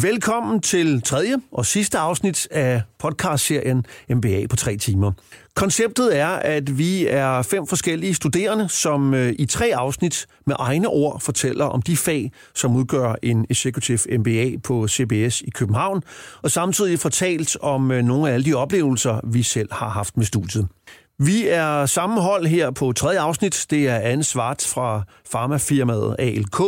Velkommen til tredje og sidste afsnit af podcastserien MBA på tre timer. Konceptet er, at vi er fem forskellige studerende, som øh, i tre afsnit med egne ord fortæller om de fag, som udgør en Executive MBA på CBS i København, og samtidig fortalt om øh, nogle af alle de oplevelser, vi selv har haft med studiet. Vi er sammenhold her på tredje afsnit. Det er Anne Svart fra farmafirmaet ALK.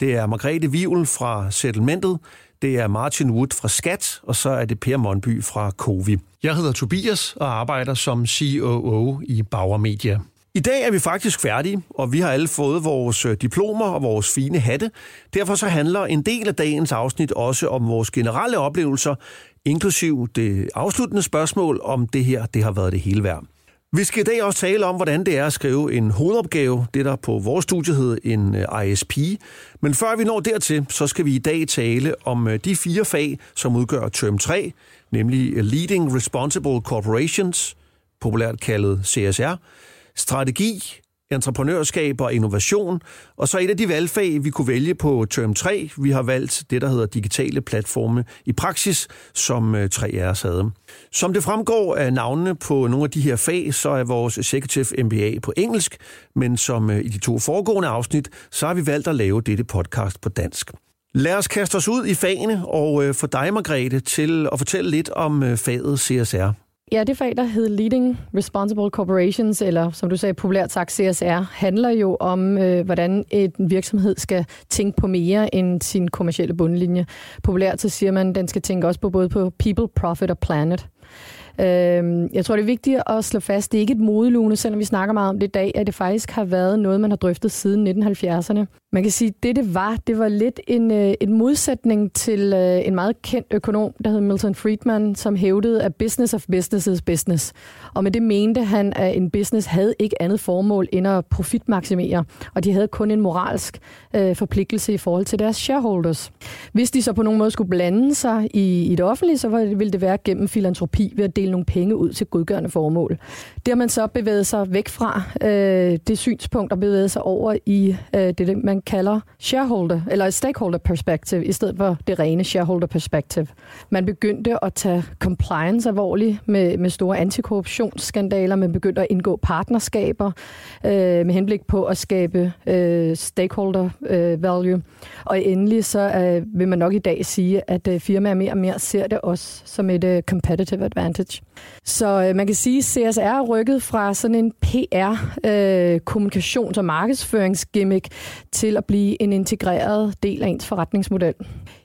Det er Margrethe Vivel fra Settlementet. Det er Martin Wood fra Skat, og så er det Per Monby fra Covi. Jeg hedder Tobias og arbejder som COO i Bauer Media. I dag er vi faktisk færdige, og vi har alle fået vores øh, diplomer og vores fine hatte. Derfor så handler en del af dagens afsnit også om vores generelle oplevelser, inklusiv det afsluttende spørgsmål, om det her det har været det hele værd. Vi skal i dag også tale om, hvordan det er at skrive en hovedopgave, det der på vores studie hedder en øh, ISP. Men før vi når dertil, så skal vi i dag tale om øh, de fire fag, som udgør term 3, nemlig øh, Leading Responsible Corporations, populært kaldet CSR, strategi, entreprenørskab og innovation. Og så et af de valgfag, vi kunne vælge på term 3, vi har valgt det, der hedder digitale platforme i praksis, som øh, tre af os havde. Som det fremgår af navnene på nogle af de her fag, så er vores Executive MBA på engelsk, men som øh, i de to foregående afsnit, så har vi valgt at lave dette podcast på dansk. Lad os kaste os ud i fagene og øh, få dig, Margrethe, til at fortælle lidt om øh, faget CSR. Ja, det fag, der hed Leading Responsible Corporations, eller som du sagde populært sagt CSR, handler jo om, øh, hvordan en virksomhed skal tænke på mere end sin kommercielle bundlinje. Populært så siger man, at den skal tænke også på både på people, profit og planet. Øh, jeg tror, det er vigtigt at slå fast, det er ikke et modelune, selvom vi snakker meget om det i dag, at det faktisk har været noget, man har drøftet siden 1970'erne. Man kan sige, at det, det var, det var lidt en, øh, en modsætning til øh, en meget kendt økonom, der hed Milton Friedman, som hævdede, at business of business is business. Og med det mente han, at en business havde ikke andet formål end at profitmaksimere, og de havde kun en moralsk øh, forpligtelse i forhold til deres shareholders. Hvis de så på nogen måde skulle blande sig i, i det offentlige, så ville det være gennem filantropi ved at dele nogle penge ud til godgørende formål. Det har man så bevæget sig væk fra øh, det synspunkt og bevæget sig over i øh, det, man kalder shareholder, eller stakeholder perspective, i stedet for det rene shareholder perspective. Man begyndte at tage compliance alvorligt med, med store antikorruptionsskandaler, man begyndte at indgå partnerskaber øh, med henblik på at skabe øh, stakeholder øh, value. Og endelig så øh, vil man nok i dag sige, at øh, firmaer mere og mere ser det også som et øh, competitive advantage. Så øh, man kan sige, at CSR er rykket fra sådan en PR, øh, kommunikations- og markedsføringsgimmick til at blive en integreret del af ens forretningsmodel.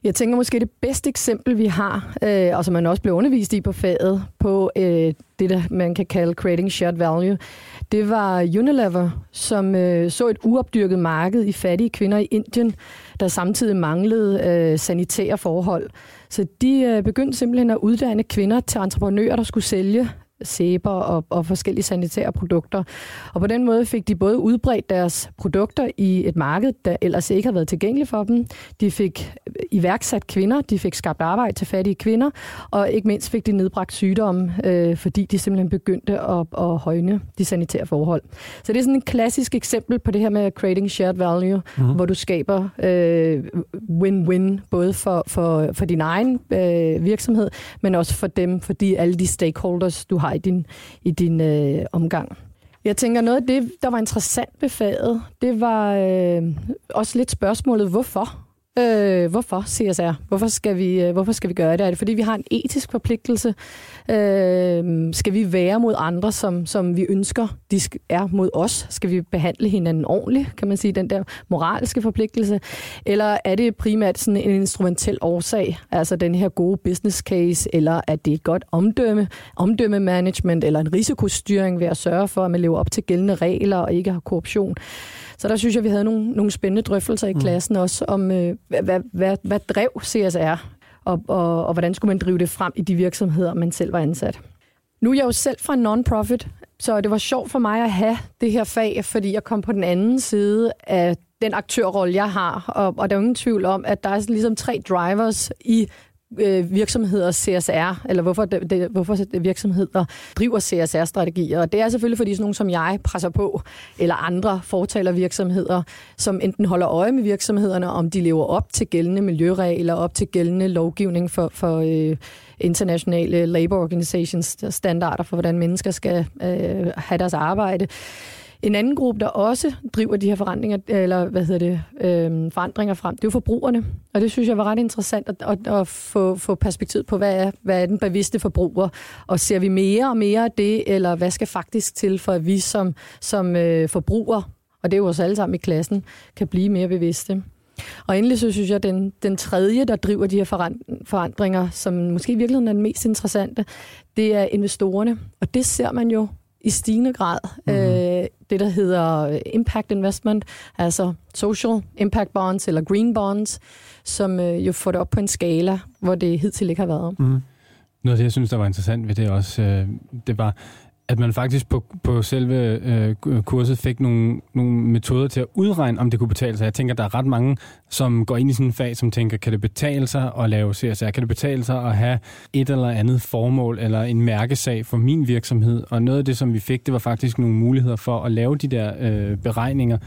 Jeg tænker måske det bedste eksempel, vi har, øh, og som man også blev undervist i på faget, på øh, det, der man kan kalde creating shared value, det var Unilever, som øh, så et uopdyrket marked i fattige kvinder i Indien, der samtidig manglede øh, sanitære forhold. Så de øh, begyndte simpelthen at uddanne kvinder til entreprenører, der skulle sælge sæber og, og forskellige sanitære produkter. Og på den måde fik de både udbredt deres produkter i et marked, der ellers ikke havde været tilgængeligt for dem. De fik iværksat kvinder, de fik skabt arbejde til fattige kvinder, og ikke mindst fik de nedbragt sygdomme, øh, fordi de simpelthen begyndte at, at højne de sanitære forhold. Så det er sådan et klassisk eksempel på det her med creating shared value, mm-hmm. hvor du skaber øh, win-win, både for, for, for din egen øh, virksomhed, men også for dem, fordi alle de stakeholders, du har i din, i din øh, omgang. Jeg tænker, noget af det, der var interessant ved faget, det var øh, også lidt spørgsmålet, hvorfor? Øh, hvorfor CSR? Hvorfor skal, vi, øh, hvorfor skal vi gøre det? Er det fordi, vi har en etisk forpligtelse? Øh, skal vi være mod andre, som, som vi ønsker, de er mod os? Skal vi behandle hinanden ordentligt, kan man sige, den der moralske forpligtelse? Eller er det primært sådan en instrumentel årsag, altså den her gode business case, eller er det et godt omdømme, omdømme management, eller en risikostyring ved at sørge for, at man lever op til gældende regler og ikke har korruption? Så der synes jeg, vi havde nogle, nogle spændende drøftelser i mm. klassen også om, øh, hvad, hvad, hvad drev CSR, og, og, og hvordan skulle man drive det frem i de virksomheder, man selv var ansat. Nu er jeg jo selv fra non-profit, så det var sjovt for mig at have det her fag, fordi jeg kom på den anden side af den aktørrolle, jeg har. Og, og der er ingen tvivl om, at der er ligesom tre drivers i øh, virksomheder CSR, eller hvorfor, det, det, hvorfor virksomheder driver CSR-strategier. Og det er selvfølgelig, fordi sådan nogen som jeg presser på, eller andre fortaler virksomheder, som enten holder øje med virksomhederne, om de lever op til gældende miljøregler, op til gældende lovgivning for, for øh, internationale labor organizations standarder for, hvordan mennesker skal øh, have deres arbejde. En anden gruppe, der også driver de her forandringer, eller hvad hedder det, øh, forandringer frem, det er jo forbrugerne. Og det synes jeg var ret interessant at, at, at få, få perspektiv på, hvad er, hvad er den bevidste forbruger? Og ser vi mere og mere af det, eller hvad skal faktisk til, for at vi som, som øh, forbruger, og det er jo os alle sammen i klassen, kan blive mere bevidste? Og endelig så synes jeg, at den, den tredje, der driver de her forandringer, som måske i virkeligheden er den mest interessante, det er investorerne. Og det ser man jo i stigende grad. Mm-hmm. Øh, det, der hedder øh, impact investment, altså social impact bonds eller green bonds, som øh, jo får det op på en skala, hvor det hidtil ikke har været. Mm. Noget af det, jeg synes, der var interessant ved det også, øh, det var, at man faktisk på, på selve øh, kurset fik nogle, nogle metoder til at udregne, om det kunne betale sig. Jeg tænker, der er ret mange, som går ind i sådan en fag, som tænker, kan det betale sig at lave CSR? Kan det betale sig at have et eller andet formål eller en mærkesag for min virksomhed? Og noget af det, som vi fik, det var faktisk nogle muligheder for at lave de der øh, beregninger,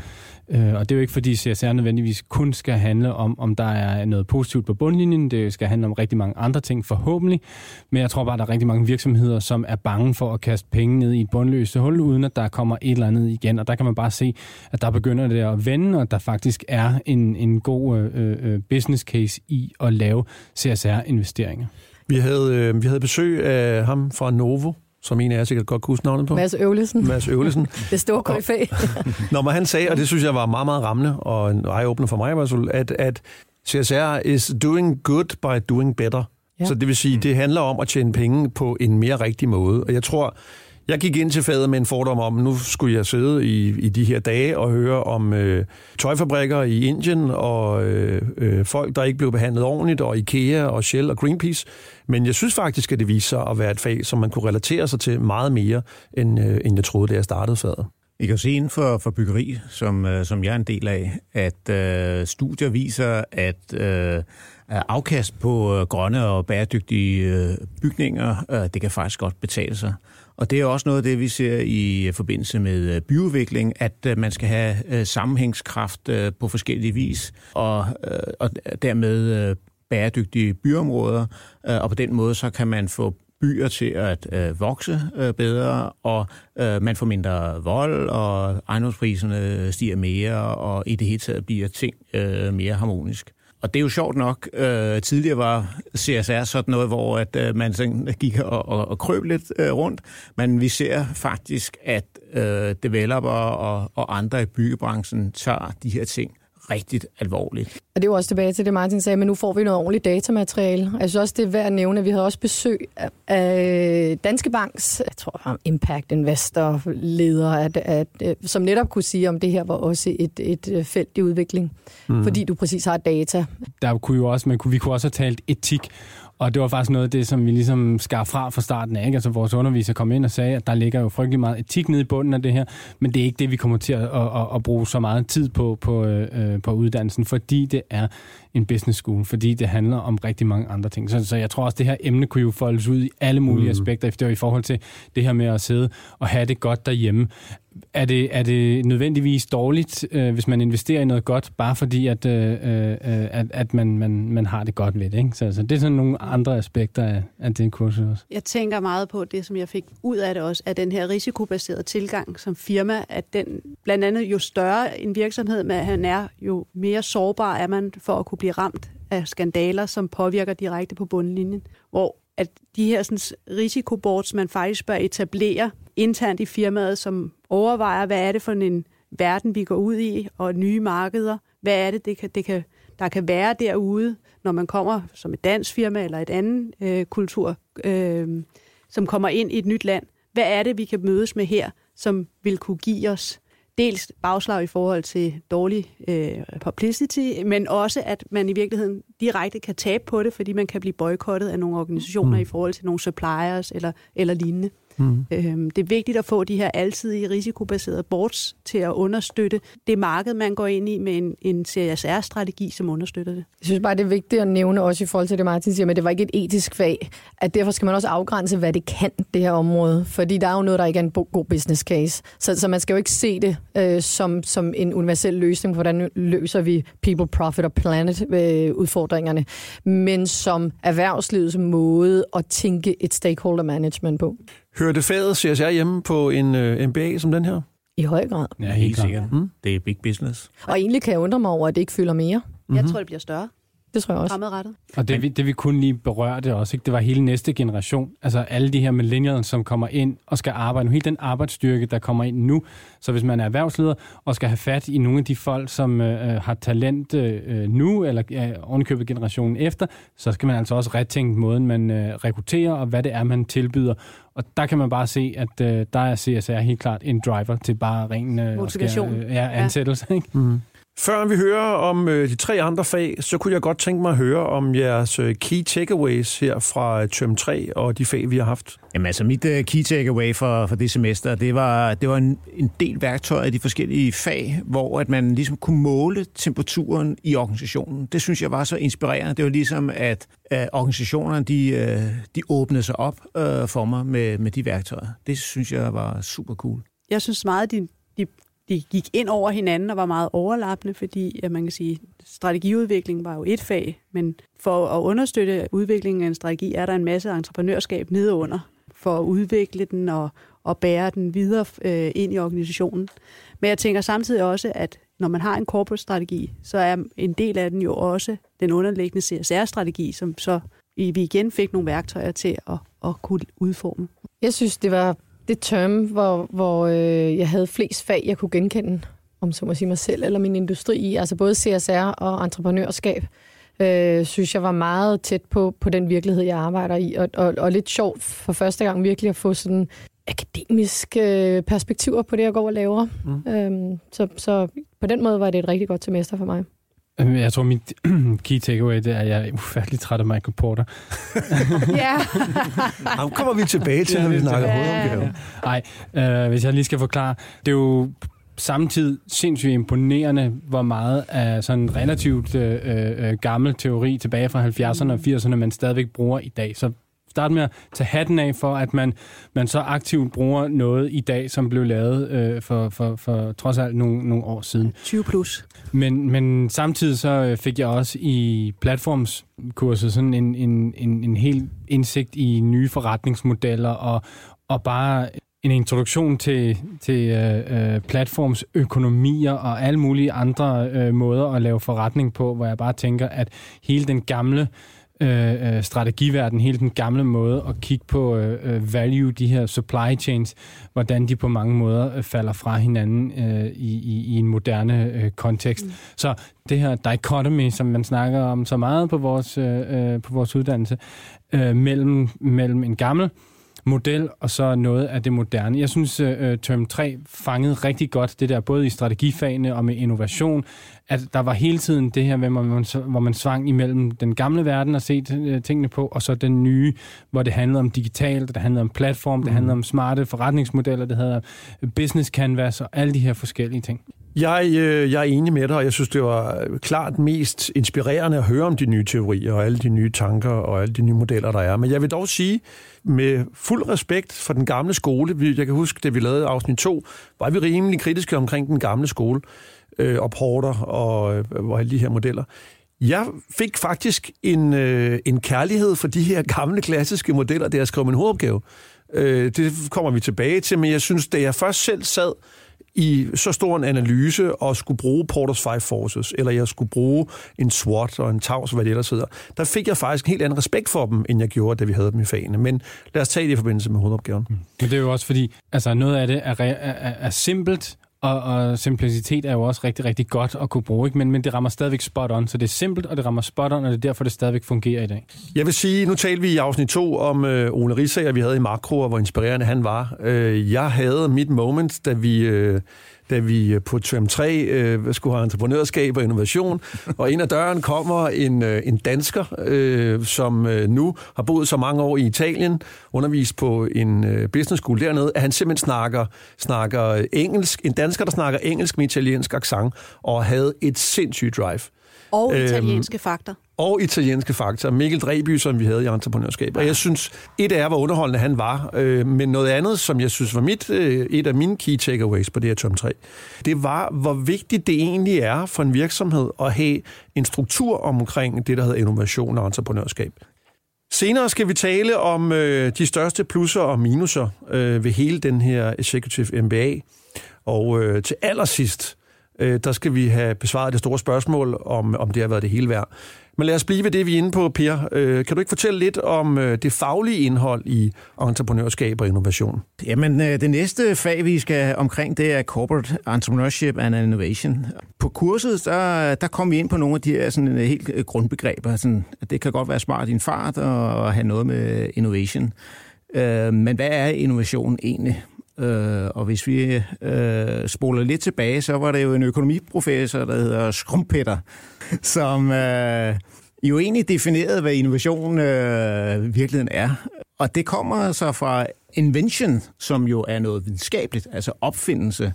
Øh, og det er jo ikke fordi CSR nødvendigvis kun skal handle om, om der er noget positivt på bundlinjen. Det skal handle om rigtig mange andre ting, forhåbentlig. Men jeg tror bare, at der er rigtig mange virksomheder, som er bange for at kaste penge ned i et bundløst hul, uden at der kommer et eller andet igen. Og der kan man bare se, at der begynder det at vende, og der faktisk er en, en god øh, øh business case i at lave CSR-investeringer. Vi havde, øh, vi havde besøg af ham fra Novo, som en af jer sikkert godt kunne huske navnet på. Mads Øvlesen. Mads Øvlesen. det store koryfæ. Når man han sagde, og det synes jeg var meget, meget rammende, og en eye-opener for mig, at, at CSR is doing good by doing better. Ja. Så det vil sige, det handler om at tjene penge på en mere rigtig måde. Og jeg tror, jeg gik ind til fadet med en fordom om, nu skulle jeg sidde i, i de her dage og høre om øh, tøjfabrikker i Indien og øh, øh, folk, der ikke blev behandlet ordentligt, og IKEA og Shell og Greenpeace. Men jeg synes faktisk, at det viser sig at være et fag, som man kunne relatere sig til meget mere, end, øh, end jeg troede, da jeg startede faget. I kan se inden for, for byggeri, som, øh, som jeg er en del af, at øh, studier viser, at øh, afkast på øh, grønne og bæredygtige øh, bygninger, øh, det kan faktisk godt betale sig. Og det er også noget af det, vi ser i øh, forbindelse med øh, byudvikling, at øh, man skal have sammenhængskraft på forskellige vis, og, og dermed bæredygtige byområder, og på den måde så kan man få byer til at øh, vokse øh, bedre, og øh, man får mindre vold, og ejendomspriserne stiger mere, og i det hele taget bliver ting øh, mere harmonisk. Og det er jo sjovt nok. Øh, tidligere var CSR sådan noget, hvor at, øh, man sådan gik og, og, og krøb lidt øh, rundt. Men vi ser faktisk, at øh, developer og, og andre i byggebranchen tager de her ting rigtig alvorligt. Og det er jo også tilbage til det, Martin sagde, men nu får vi noget ordentligt datamateriale. Jeg synes også, det er værd at nævne, at vi havde også besøg af Danske Banks, jeg tror, Impact Investor leder, at, at, at, som netop kunne sige, om det her var også et, et felt i udvikling, mm. fordi du præcis har data. Der kunne jo også, man kunne, vi kunne også have talt etik og det var faktisk noget af det, som vi ligesom skar fra fra starten af. Ikke? Altså vores underviser kom ind og sagde, at der ligger jo frygtelig meget etik nede i bunden af det her, men det er ikke det, vi kommer til at, at, at, at bruge så meget tid på på, øh, øh på uddannelsen, fordi det er en business school, fordi det handler om rigtig mange andre ting. Så, så jeg tror også, at det her emne kunne jo foldes ud i alle mulige mm. aspekter, det var i forhold til det her med at sidde og have det godt derhjemme er det, er det nødvendigvis dårligt, øh, hvis man investerer i noget godt, bare fordi, at, øh, øh, at, at man, man, man har det godt ved det? Ikke? Så altså, det er sådan nogle andre aspekter af, af det kursus også. Jeg tænker meget på det, som jeg fik ud af det også, at den her risikobaserede tilgang som firma, at den blandt andet jo større en virksomhed med han er, jo mere sårbar er man for at kunne blive ramt af skandaler, som påvirker direkte på bundlinjen. Hvor at de her sådan, risikoboards, man faktisk bør etablere internt i firmaet, som overvejer, hvad er det for en verden, vi går ud i, og nye markeder. Hvad er det, det kan, det kan, der kan være derude, når man kommer som et dansk firma eller et andet øh, kultur, øh, som kommer ind i et nyt land. Hvad er det, vi kan mødes med her, som vil kunne give os dels bagslag i forhold til dårlig øh, publicity, men også at man i virkeligheden direkte kan tabe på det, fordi man kan blive boykottet af nogle organisationer mm. i forhold til nogle suppliers eller, eller lignende. Mm. Øhm, det er vigtigt at få de her altidige risikobaserede boards til at understøtte det marked, man går ind i med en, en CSR-strategi, som understøtter det. Jeg synes bare, det er vigtigt at nævne også i forhold til det, Martin siger, men det var ikke et etisk fag, at derfor skal man også afgrænse, hvad det kan, det her område. Fordi der er jo noget, der ikke er en god business case. Så, så man skal jo ikke se det øh, som, som en universel løsning, hvordan løser vi people, profit og planet øh, udfordringerne, men som erhvervslivets måde at tænke et stakeholder management på. Hørte faget CSR hjemme på en øh, MBA som den her? I høj grad. Ja, helt sikkert. Mm. Det er big business. Og egentlig kan jeg undre mig over, at det ikke fylder mere. Mm-hmm. Jeg tror, det bliver større. Det tror jeg også. Fremadrettet. Og det, vi, det vi kun lige berørte også, ikke? det var hele næste generation. Altså alle de her millennials, som kommer ind og skal arbejde. Nu hele den arbejdsstyrke, der kommer ind nu. Så hvis man er erhvervsleder og skal have fat i nogle af de folk, som øh, har talent øh, nu, eller øh, ovenikøbet generationen efter, så skal man altså også retænke måden, man øh, rekrutterer, og hvad det er, man tilbyder. Og der kan man bare se, at øh, der er CSR helt klart en driver til bare ren øh, Motivation. Skal, øh, ja, ansættelse. Ja. Ikke? Mm. Før vi hører om øh, de tre andre fag, så kunne jeg godt tænke mig at høre om jeres øh, key takeaways her fra øh, term 3 og de fag, vi har haft. Jamen altså, mit uh, key takeaway for, for det semester, det var, det var en, en del værktøjer i de forskellige fag, hvor at man ligesom kunne måle temperaturen i organisationen. Det synes jeg var så inspirerende. Det var ligesom, at uh, organisationerne, de, de åbnede sig op for mig med, med de værktøjer. Det synes jeg var super cool. Jeg synes meget, at de, de de gik ind over hinanden og var meget overlappende, fordi at man kan sige, strategiudvikling var jo et fag, men for at understøtte udviklingen af en strategi, er der en masse entreprenørskab nedeunder for at udvikle den og, og bære den videre øh, ind i organisationen. Men jeg tænker samtidig også, at når man har en corporate strategi, så er en del af den jo også den underliggende CSR-strategi, som så vi igen fik nogle værktøjer til at, at kunne udforme. Jeg synes, det var det term, hvor, hvor øh, jeg havde flest fag, jeg kunne genkende, om så må sige mig selv eller min industri i, altså både CSR og entreprenørskab, øh, synes jeg var meget tæt på, på den virkelighed, jeg arbejder i, og, og, og lidt sjovt for første gang virkelig at få sådan akademiske øh, perspektiver på det, jeg går og laver. Mm. Øhm, så, så på den måde var det et rigtig godt semester for mig. Jeg tror, mit key takeaway, det er, at jeg er ufattelig træt af Michael Porter. ja. Ham kommer vi tilbage til, når vi snakker hovedomgave. Nej, øh, hvis jeg lige skal forklare. Det er jo samtidig sindssygt imponerende, hvor meget af sådan relativt øh, øh, gammel teori tilbage fra 70'erne og 80'erne, man stadigvæk bruger i dag. Så starte med at tage hatten af for, at man, man så aktivt bruger noget i dag, som blev lavet øh, for, for, for trods alt nogle, nogle år siden. 20 plus. Men, men samtidig så øh, fik jeg også i platformskurset sådan en, en, en, en helt indsigt i nye forretningsmodeller og, og bare en introduktion til, til øh, øh, platformsøkonomier og alle mulige andre øh, måder at lave forretning på, hvor jeg bare tænker, at hele den gamle øh, øh, strategiverden, hele den gamle måde at kigge på øh, øh, value, de her supply chains, hvordan de på mange måder øh, falder fra hinanden øh, i, i, i en moderne øh, kontekst. Mm. Så det her dichotomy, som man snakker om så meget på vores, øh, øh på vores uddannelse, øh, mellem, mellem en gammel model, og så noget af det moderne. Jeg synes, uh, Term 3 fangede rigtig godt det der, både i strategifagene og med innovation, at der var hele tiden det her, hvor man, hvor man svang imellem den gamle verden og set uh, tingene på, og så den nye, hvor det handlede om digitalt, det handlede om platform, mm. det handlede om smarte forretningsmodeller, det hedder business canvas og alle de her forskellige ting. Jeg, øh, jeg er enig med dig, og jeg synes, det var klart mest inspirerende at høre om de nye teorier og alle de nye tanker og alle de nye modeller, der er. Men jeg vil dog sige, med fuld respekt for den gamle skole, jeg kan huske, da vi lavede afsnit 2, var vi rimelig kritiske omkring den gamle skole, øh, og Porter og, øh, og alle de her modeller. Jeg fik faktisk en, øh, en kærlighed for de her gamle klassiske modeller, da jeg skrev min hovedopgave. Øh, det kommer vi tilbage til, men jeg synes, da jeg først selv sad i så stor en analyse og skulle bruge Porters Five Forces, eller jeg skulle bruge en SWOT og en Taus, hvad det ellers hedder, der fik jeg faktisk en helt anden respekt for dem, end jeg gjorde, da vi havde dem i fagene. Men lad os tage det i forbindelse med hovedopgaven. Mm. Men det er jo også fordi, altså noget af det er, er, er, er simpelt, og, og simplicitet er jo også rigtig, rigtig godt at kunne bruge, ikke? Men, men det rammer stadigvæk spot on. Så det er simpelt, og det rammer spot on, og det er derfor, det stadigvæk fungerer i dag. Jeg vil sige, nu talte vi i afsnit 2 om øh, Ole Rissager, vi havde i Makro, og hvor inspirerende han var. Øh, jeg havde mit moment, da vi... Øh, da vi øh, på Tøm 3 øh, skulle have entreprenørskab og innovation, og ind ad døren kommer en, øh, en dansker, øh, som øh, nu har boet så mange år i Italien, undervist på en øh, business school dernede, at han simpelthen snakker, snakker engelsk, en dansker, der snakker engelsk med italiensk accent, og havde et sindssygt drive. Og øhm, italienske fakter. Og italienske fakta. Mikkel Dreby, som vi havde i entreprenørskab. Og jeg synes, et af hvor underholdende han var, øh, men noget andet, som jeg synes var mit, øh, et af mine key takeaways på det her tom 3, det var, hvor vigtigt det egentlig er for en virksomhed at have en struktur omkring det, der hedder innovation og entreprenørskab. Senere skal vi tale om øh, de største plusser og minuser øh, ved hele den her Executive MBA. Og øh, til allersidst, øh, der skal vi have besvaret det store spørgsmål, om, om det har været det hele værd. Men lad os blive ved det, vi er inde på, Per. Øh, kan du ikke fortælle lidt om øh, det faglige indhold i entreprenørskab og innovation? Jamen, øh, det næste fag, vi skal omkring, det er Corporate Entrepreneurship and Innovation. På kurset, der, der kom vi ind på nogle af de her sådan, øh, helt øh, grundbegreber. Sådan, det kan godt være smart i en fart og have noget med innovation. Øh, men hvad er innovation egentlig? Øh, og hvis vi øh, spoler lidt tilbage, så var det jo en økonomiprofessor, der hedder Skrumpetter, som øh, jo egentlig definerede, hvad innovation øh, virkeligheden er. Og det kommer så fra invention, som jo er noget videnskabeligt, altså opfindelse.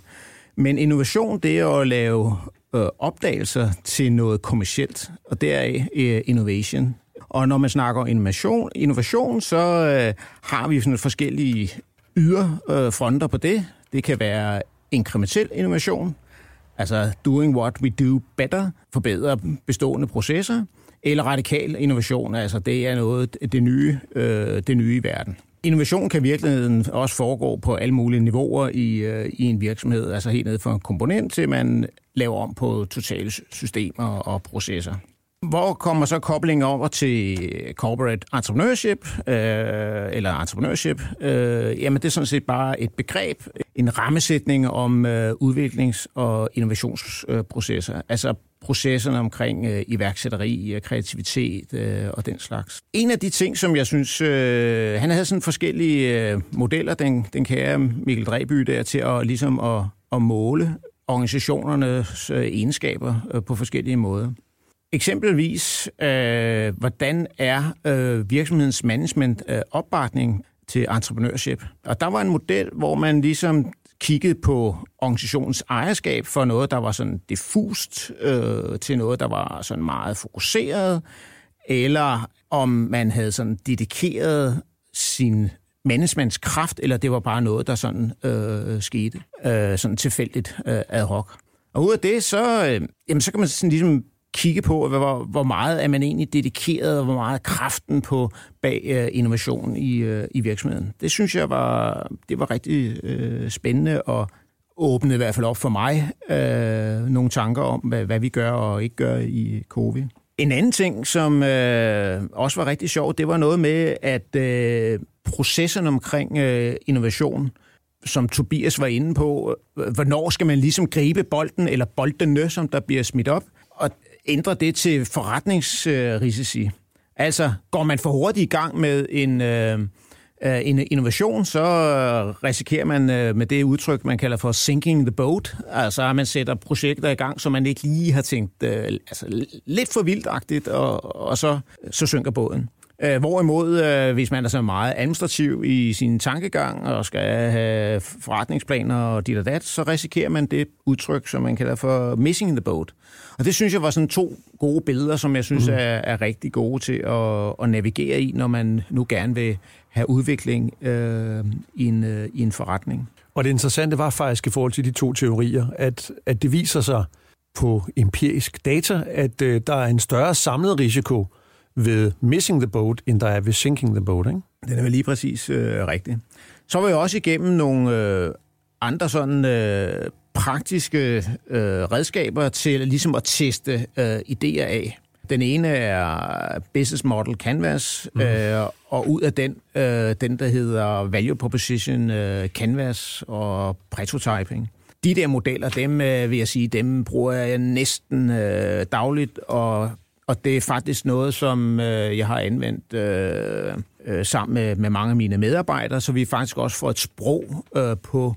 Men innovation, det er at lave øh, opdagelser til noget kommercielt, og det er øh, innovation. Og når man snakker innovation, innovation så øh, har vi sådan forskellige yderfronter på det. Det kan være inkrementel innovation, altså doing what we do better, forbedre bestående processer, eller radikal innovation, altså det er noget det nye, øh, det nye i verden. Innovation kan virkelig også foregå på alle mulige niveauer i, øh, i en virksomhed, altså helt ned fra en komponent til man laver om på totale systemer og processer. Hvor kommer så koblingen over til corporate entrepreneurship, øh, eller entrepreneurship? Øh, jamen, det er sådan set bare et begreb, en rammesætning om øh, udviklings- og innovationsprocesser. Altså processerne omkring øh, iværksætteri, øh, kreativitet øh, og den slags. En af de ting, som jeg synes, øh, han havde sådan forskellige øh, modeller, den, den kære Mikkel Dreby der, til at, ligesom at, at måle organisationernes øh, egenskaber øh, på forskellige måder. Eksempelvis, øh, hvordan er øh, virksomhedens management øh, opbakning til entrepreneurship? Og der var en model, hvor man ligesom kiggede på organisationens ejerskab for noget, der var sådan diffust, øh, til noget, der var sådan meget fokuseret, eller om man havde sådan dedikeret sin managements kraft, eller det var bare noget, der sådan øh, skete, øh, sådan tilfældigt øh, ad hoc. Og ud af det, så, øh, jamen, så kan man sådan ligesom kigge på, hvor, hvor meget er man egentlig dedikeret, og hvor meget er kraften på bag øh, innovation i, øh, i virksomheden. Det synes jeg var, det var rigtig øh, spændende og åbnede i hvert fald op for mig øh, nogle tanker om, hvad, hvad vi gør og ikke gør i COVID. En anden ting, som øh, også var rigtig sjov, det var noget med, at øh, processerne omkring øh, innovation, som Tobias var inde på, øh, hvornår skal man ligesom gribe bolden, eller boldene, som der bliver smidt op. Og ændre det til forretningsrisici. Altså, går man for hurtigt i gang med en, øh, øh, en innovation, så risikerer man øh, med det udtryk, man kalder for sinking the boat. Altså, at man sætter projekter i gang, som man ikke lige har tænkt øh, altså, lidt for vildagtigt, og, og så, så synker båden. Øh, hvorimod, øh, hvis man er så meget administrativ i sin tankegang og skal have forretningsplaner og dit og dat, så risikerer man det udtryk, som man kalder for missing the boat. Og det synes jeg var sådan to gode billeder, som jeg synes mm. er, er rigtig gode til at, at navigere i, når man nu gerne vil have udvikling øh, i, en, øh, i en forretning. Og det interessante var faktisk i forhold til de to teorier, at, at det viser sig på empirisk data, at øh, der er en større samlet risiko ved missing the boat, end der er ved sinking the boat, ikke? Den er vel lige præcis øh, rigtig. Så var jeg også igennem nogle øh, andre sådan øh, praktiske øh, redskaber til ligesom at teste øh, idéer af. Den ene er Business Model Canvas, mm. øh, og ud af den, øh, den der hedder Value Proposition øh, Canvas og Prototyping. De der modeller, dem øh, vil jeg sige, dem bruger jeg næsten øh, dagligt, og og det er faktisk noget, som øh, jeg har anvendt øh, øh, sammen med, med mange af mine medarbejdere, så vi faktisk også får et sprog øh, på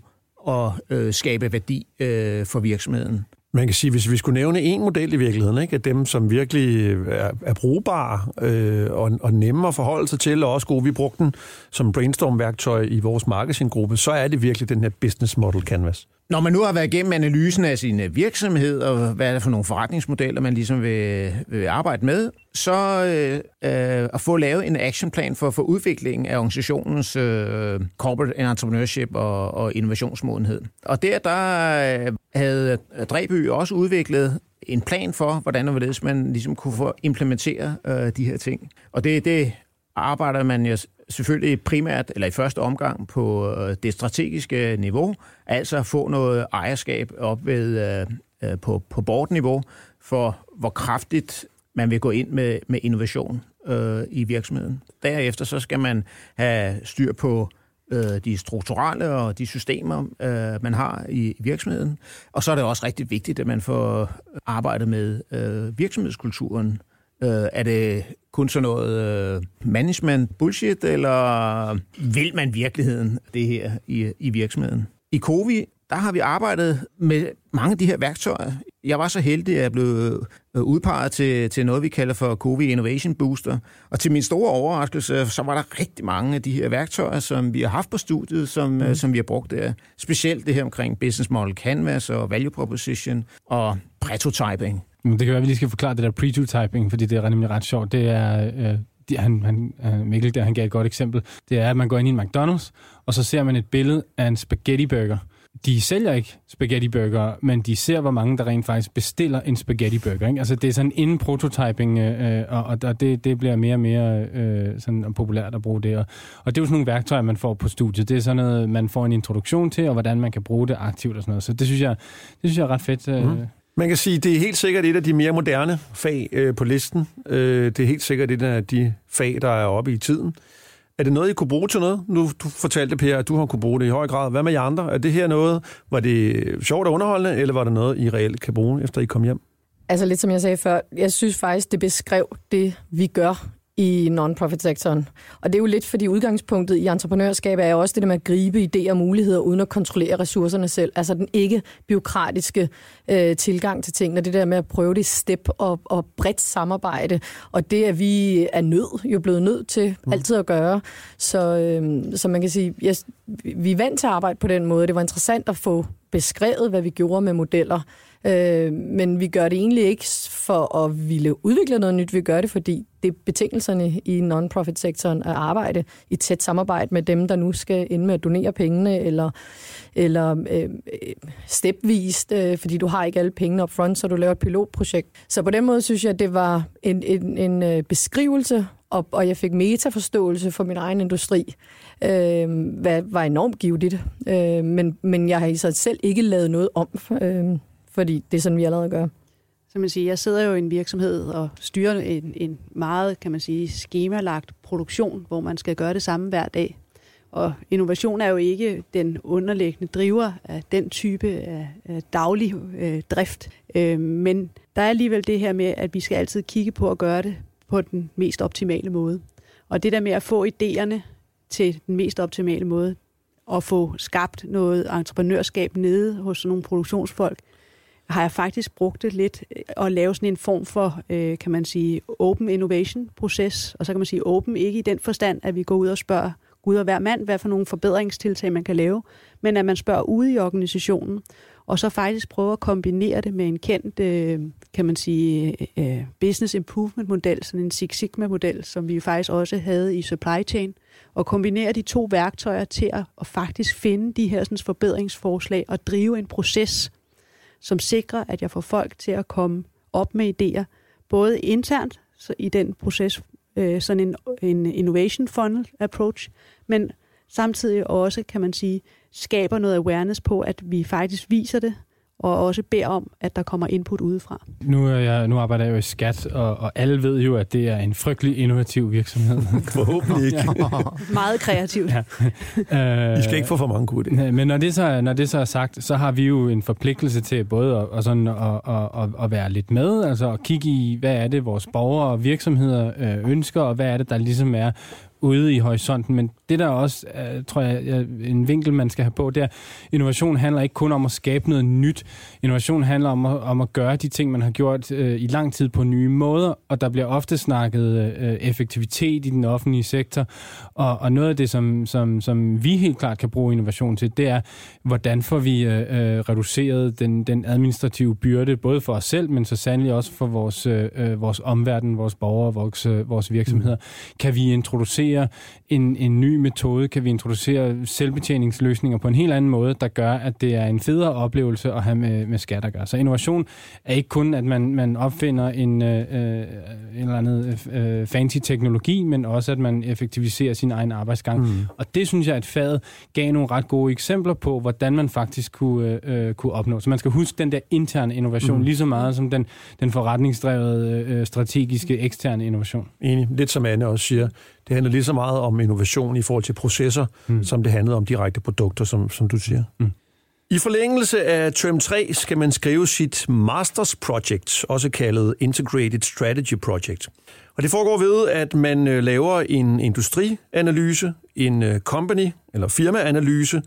at øh, skabe værdi øh, for virksomheden. Man kan sige, hvis vi skulle nævne en model i virkeligheden, ikke, at dem, som virkelig er, er brugbare øh, og, og nemme at forholde sig til, og også gode, vi brugte den som brainstorm-værktøj i vores marketinggruppe, så er det virkelig den her business model canvas. Når man nu har været igennem analysen af sin øh, virksomhed, og hvad er det for nogle forretningsmodeller, man ligesom vil, vil arbejde med, så øh, øh, at få lavet en actionplan for, for udviklingen af organisationens øh, corporate entrepreneurship og, og innovationsmodenhed. Og der, der øh, havde øh, Dreby også udviklet en plan for, hvordan og hvorledes man ligesom kunne få implementere øh, de her ting. Og det, det arbejder man jo selvfølgelig primært, eller i første omgang, på øh, det strategiske niveau, altså få noget ejerskab op ved, øh, øh, på, på bordniveau for, hvor kraftigt man vil gå ind med, med innovation øh, i virksomheden. Derefter så skal man have styr på øh, de strukturelle og de systemer, øh, man har i, i virksomheden. Og så er det også rigtig vigtigt, at man får arbejdet med øh, virksomhedskulturen. Øh, er det kun sådan noget øh, management bullshit, eller vil man virkeligheden det her i, i virksomheden? I Covi, der har vi arbejdet med mange af de her værktøjer. Jeg var så heldig, at jeg blev øh, udpeget til, til noget, vi kalder for Covi Innovation Booster. Og til min store overraskelse, så var der rigtig mange af de her værktøjer, som vi har haft på studiet, som, mm. som vi har brugt der. Specielt det her omkring Business Model Canvas og Value Proposition og prototyping. Det kan være, at vi lige skal forklare det der pre-typing, fordi det er nemlig ret sjovt. Det er, øh, de, han, han, øh, Mikkel der, han gav et godt eksempel. Det er, at man går ind i en McDonald's, og så ser man et billede af en spaghetti burger. De sælger ikke spaghetti burger, men de ser, hvor mange der rent faktisk bestiller en spaghetti burger. Ikke? Altså, det er sådan inden prototyping, øh, øh og, og det, det bliver mere og mere øh, sådan populært at bruge det. Og, og det er jo sådan nogle værktøjer, man får på studiet. Det er sådan noget, man får en introduktion til, og hvordan man kan bruge det aktivt og sådan noget. Så det synes jeg, det synes jeg er ret fedt. Øh, mm. Man kan sige, det er helt sikkert et af de mere moderne fag øh, på listen. Øh, det er helt sikkert et af de fag, der er oppe i tiden. Er det noget, I kunne bruge til noget? Nu du fortalte, Per, at du har kunne bruge det i høj grad. Hvad med jer andre? Er det her noget, var det sjovt og underholdende, eller var det noget, I reelt kan bruge, efter I kom hjem? Altså lidt som jeg sagde før, jeg synes faktisk, det beskrev det, vi gør i non-profit-sektoren. Og det er jo lidt, fordi udgangspunktet i entreprenørskab er jo også det der med at gribe idéer og muligheder, uden at kontrollere ressourcerne selv. Altså den ikke byråkratiske øh, tilgang til tingene, det der med at prøve det step og, og bredt samarbejde. Og det er vi er nødt, jo blevet nødt til mm. altid at gøre. Så, øh, så man kan sige, yes, vi er vant til at arbejde på den måde. Det var interessant at få beskrevet, hvad vi gjorde med modeller. Øh, men vi gør det egentlig ikke for at ville udvikle noget nyt. Vi gør det, fordi det er betingelserne i non-profit-sektoren at arbejde i tæt samarbejde med dem, der nu skal ind med at donere pengene, eller, eller øh, stepvist, øh, fordi du har ikke alle pengene op front, så du laver et pilotprojekt. Så på den måde synes jeg, at det var en, en, en øh, beskrivelse, og, og jeg fik metaforståelse for min egen industri, øh, hvad var enormt givet øh, men, men jeg har i sig selv ikke lavet noget om. Øh, fordi det er sådan, vi allerede gør. Så man siger, jeg sidder jo i en virksomhed og styrer en, en meget, kan man sige, skemalagt produktion, hvor man skal gøre det samme hver dag. Og innovation er jo ikke den underliggende driver af den type af, af daglig øh, drift. Øh, men der er alligevel det her med, at vi skal altid kigge på at gøre det på den mest optimale måde. Og det der med at få idéerne til den mest optimale måde, og få skabt noget entreprenørskab nede hos nogle produktionsfolk, har jeg faktisk brugt det lidt øh, at lave sådan en form for, øh, kan man sige, open innovation proces. Og så kan man sige open ikke i den forstand, at vi går ud og spørger Gud og hver mand, hvad for nogle forbedringstiltag man kan lave, men at man spørger ude i organisationen, og så faktisk prøver at kombinere det med en kendt, øh, kan man sige, øh, business improvement model, sådan en Six Sigma model, som vi faktisk også havde i supply chain, og kombinere de to værktøjer til at, at faktisk finde de her sådan, forbedringsforslag og drive en proces, som sikrer, at jeg får folk til at komme op med idéer, både internt så i den proces, øh, sådan en, en innovation funnel approach, men samtidig også, kan man sige, skaber noget awareness på, at vi faktisk viser det, og også beder om, at der kommer input udefra. Nu, er jeg, nu arbejder jeg jo i skat, og, og alle ved jo, at det er en frygtelig innovativ virksomhed. Forhåbentlig ikke. Meget kreativt. Ja. Vi skal ikke få for mange gode Men når det, så, når det så er sagt, så har vi jo en forpligtelse til både at, og sådan, at, at, at, at være lidt med, altså at kigge i, hvad er det, vores borgere og virksomheder øh, ønsker, og hvad er det, der ligesom er ude i horisonten, men det der også, uh, tror jeg, en vinkel, man skal have på, det er, innovation handler ikke kun om at skabe noget nyt. Innovation handler om at, om at gøre de ting, man har gjort uh, i lang tid på nye måder, og der bliver ofte snakket uh, effektivitet i den offentlige sektor, og, og noget af det, som, som, som vi helt klart kan bruge innovation til, det er, hvordan får vi uh, reduceret den, den administrative byrde, både for os selv, men så sandelig også for vores, uh, vores omverden, vores borgere, vores, uh, vores virksomheder. Mm. Kan vi introducere en, en ny metode? Kan vi introducere selvbetjeningsløsninger på en helt anden måde, der gør, at det er en federe oplevelse at have med, med skat at gøre? Så innovation er ikke kun, at man, man opfinder en, øh, en eller anden øh, fancy teknologi, men også, at man effektiviserer sin egen arbejdsgang. Mm. Og det synes jeg, at faget gav nogle ret gode eksempler på, hvordan man faktisk kunne, øh, kunne opnå. Så man skal huske den der interne innovation mm. lige så meget som den, den forretningsdrevede, øh, strategiske, eksterne innovation. Enig. Lidt som Anne også siger, det handler lige så meget om innovation i forhold til processer, mm. som det handlede om direkte produkter, som, som du siger. Mm. I forlængelse af term 3 skal man skrive sit Masters Project, også kaldet Integrated Strategy Project. Og det foregår ved, at man øh, laver en industrianalyse, en øh, company- eller firmaanalyse,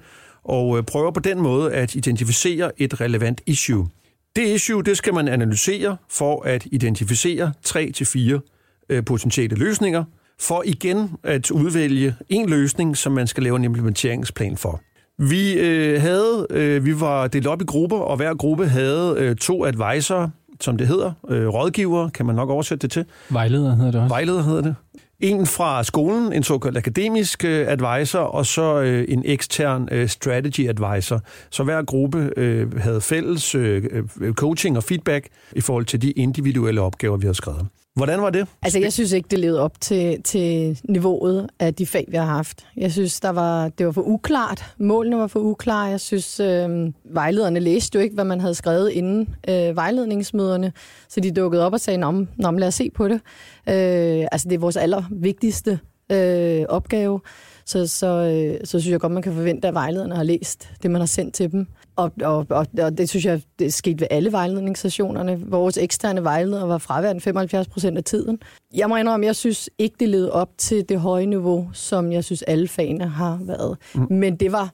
og øh, prøver på den måde at identificere et relevant issue. Det issue, det skal man analysere for at identificere 3-4 potentielle løsninger, for igen at udvælge en løsning, som man skal lave en implementeringsplan for. Vi øh, havde, øh, vi var delt op i grupper, og hver gruppe havde øh, to advisorer, som det hedder, øh, rådgiver, kan man nok oversætte det til. Vejleder hedder det også. Vejleder hedder det. En fra skolen, en såkaldt akademisk øh, advisor, og så øh, en ekstern øh, strategy advisor. Så hver gruppe øh, havde fælles øh, øh coaching og feedback i forhold til de individuelle opgaver, vi har skrevet. Hvordan var det? Altså, jeg synes ikke, det levede op til, til niveauet af de fag, vi har haft. Jeg synes, der var, det var for uklart. Målene var for uklare. Jeg synes, øh, vejlederne læste jo ikke, hvad man havde skrevet inden øh, vejledningsmøderne. Så de dukkede op og sagde, Nå, Nå lad os se på det. Øh, altså, det er vores allervigtigste øh, opgave. Så, så, øh, så synes jeg godt, man kan forvente, at vejlederne har læst det, man har sendt til dem. Og, og, og, og det synes jeg, det er sket ved alle vejledningsstationerne. Vores eksterne vejledere var fraværende 75 procent af tiden. Jeg må indrømme, jeg synes ikke, det led op til det høje niveau, som jeg synes, alle fagene har været. Mm. Men det var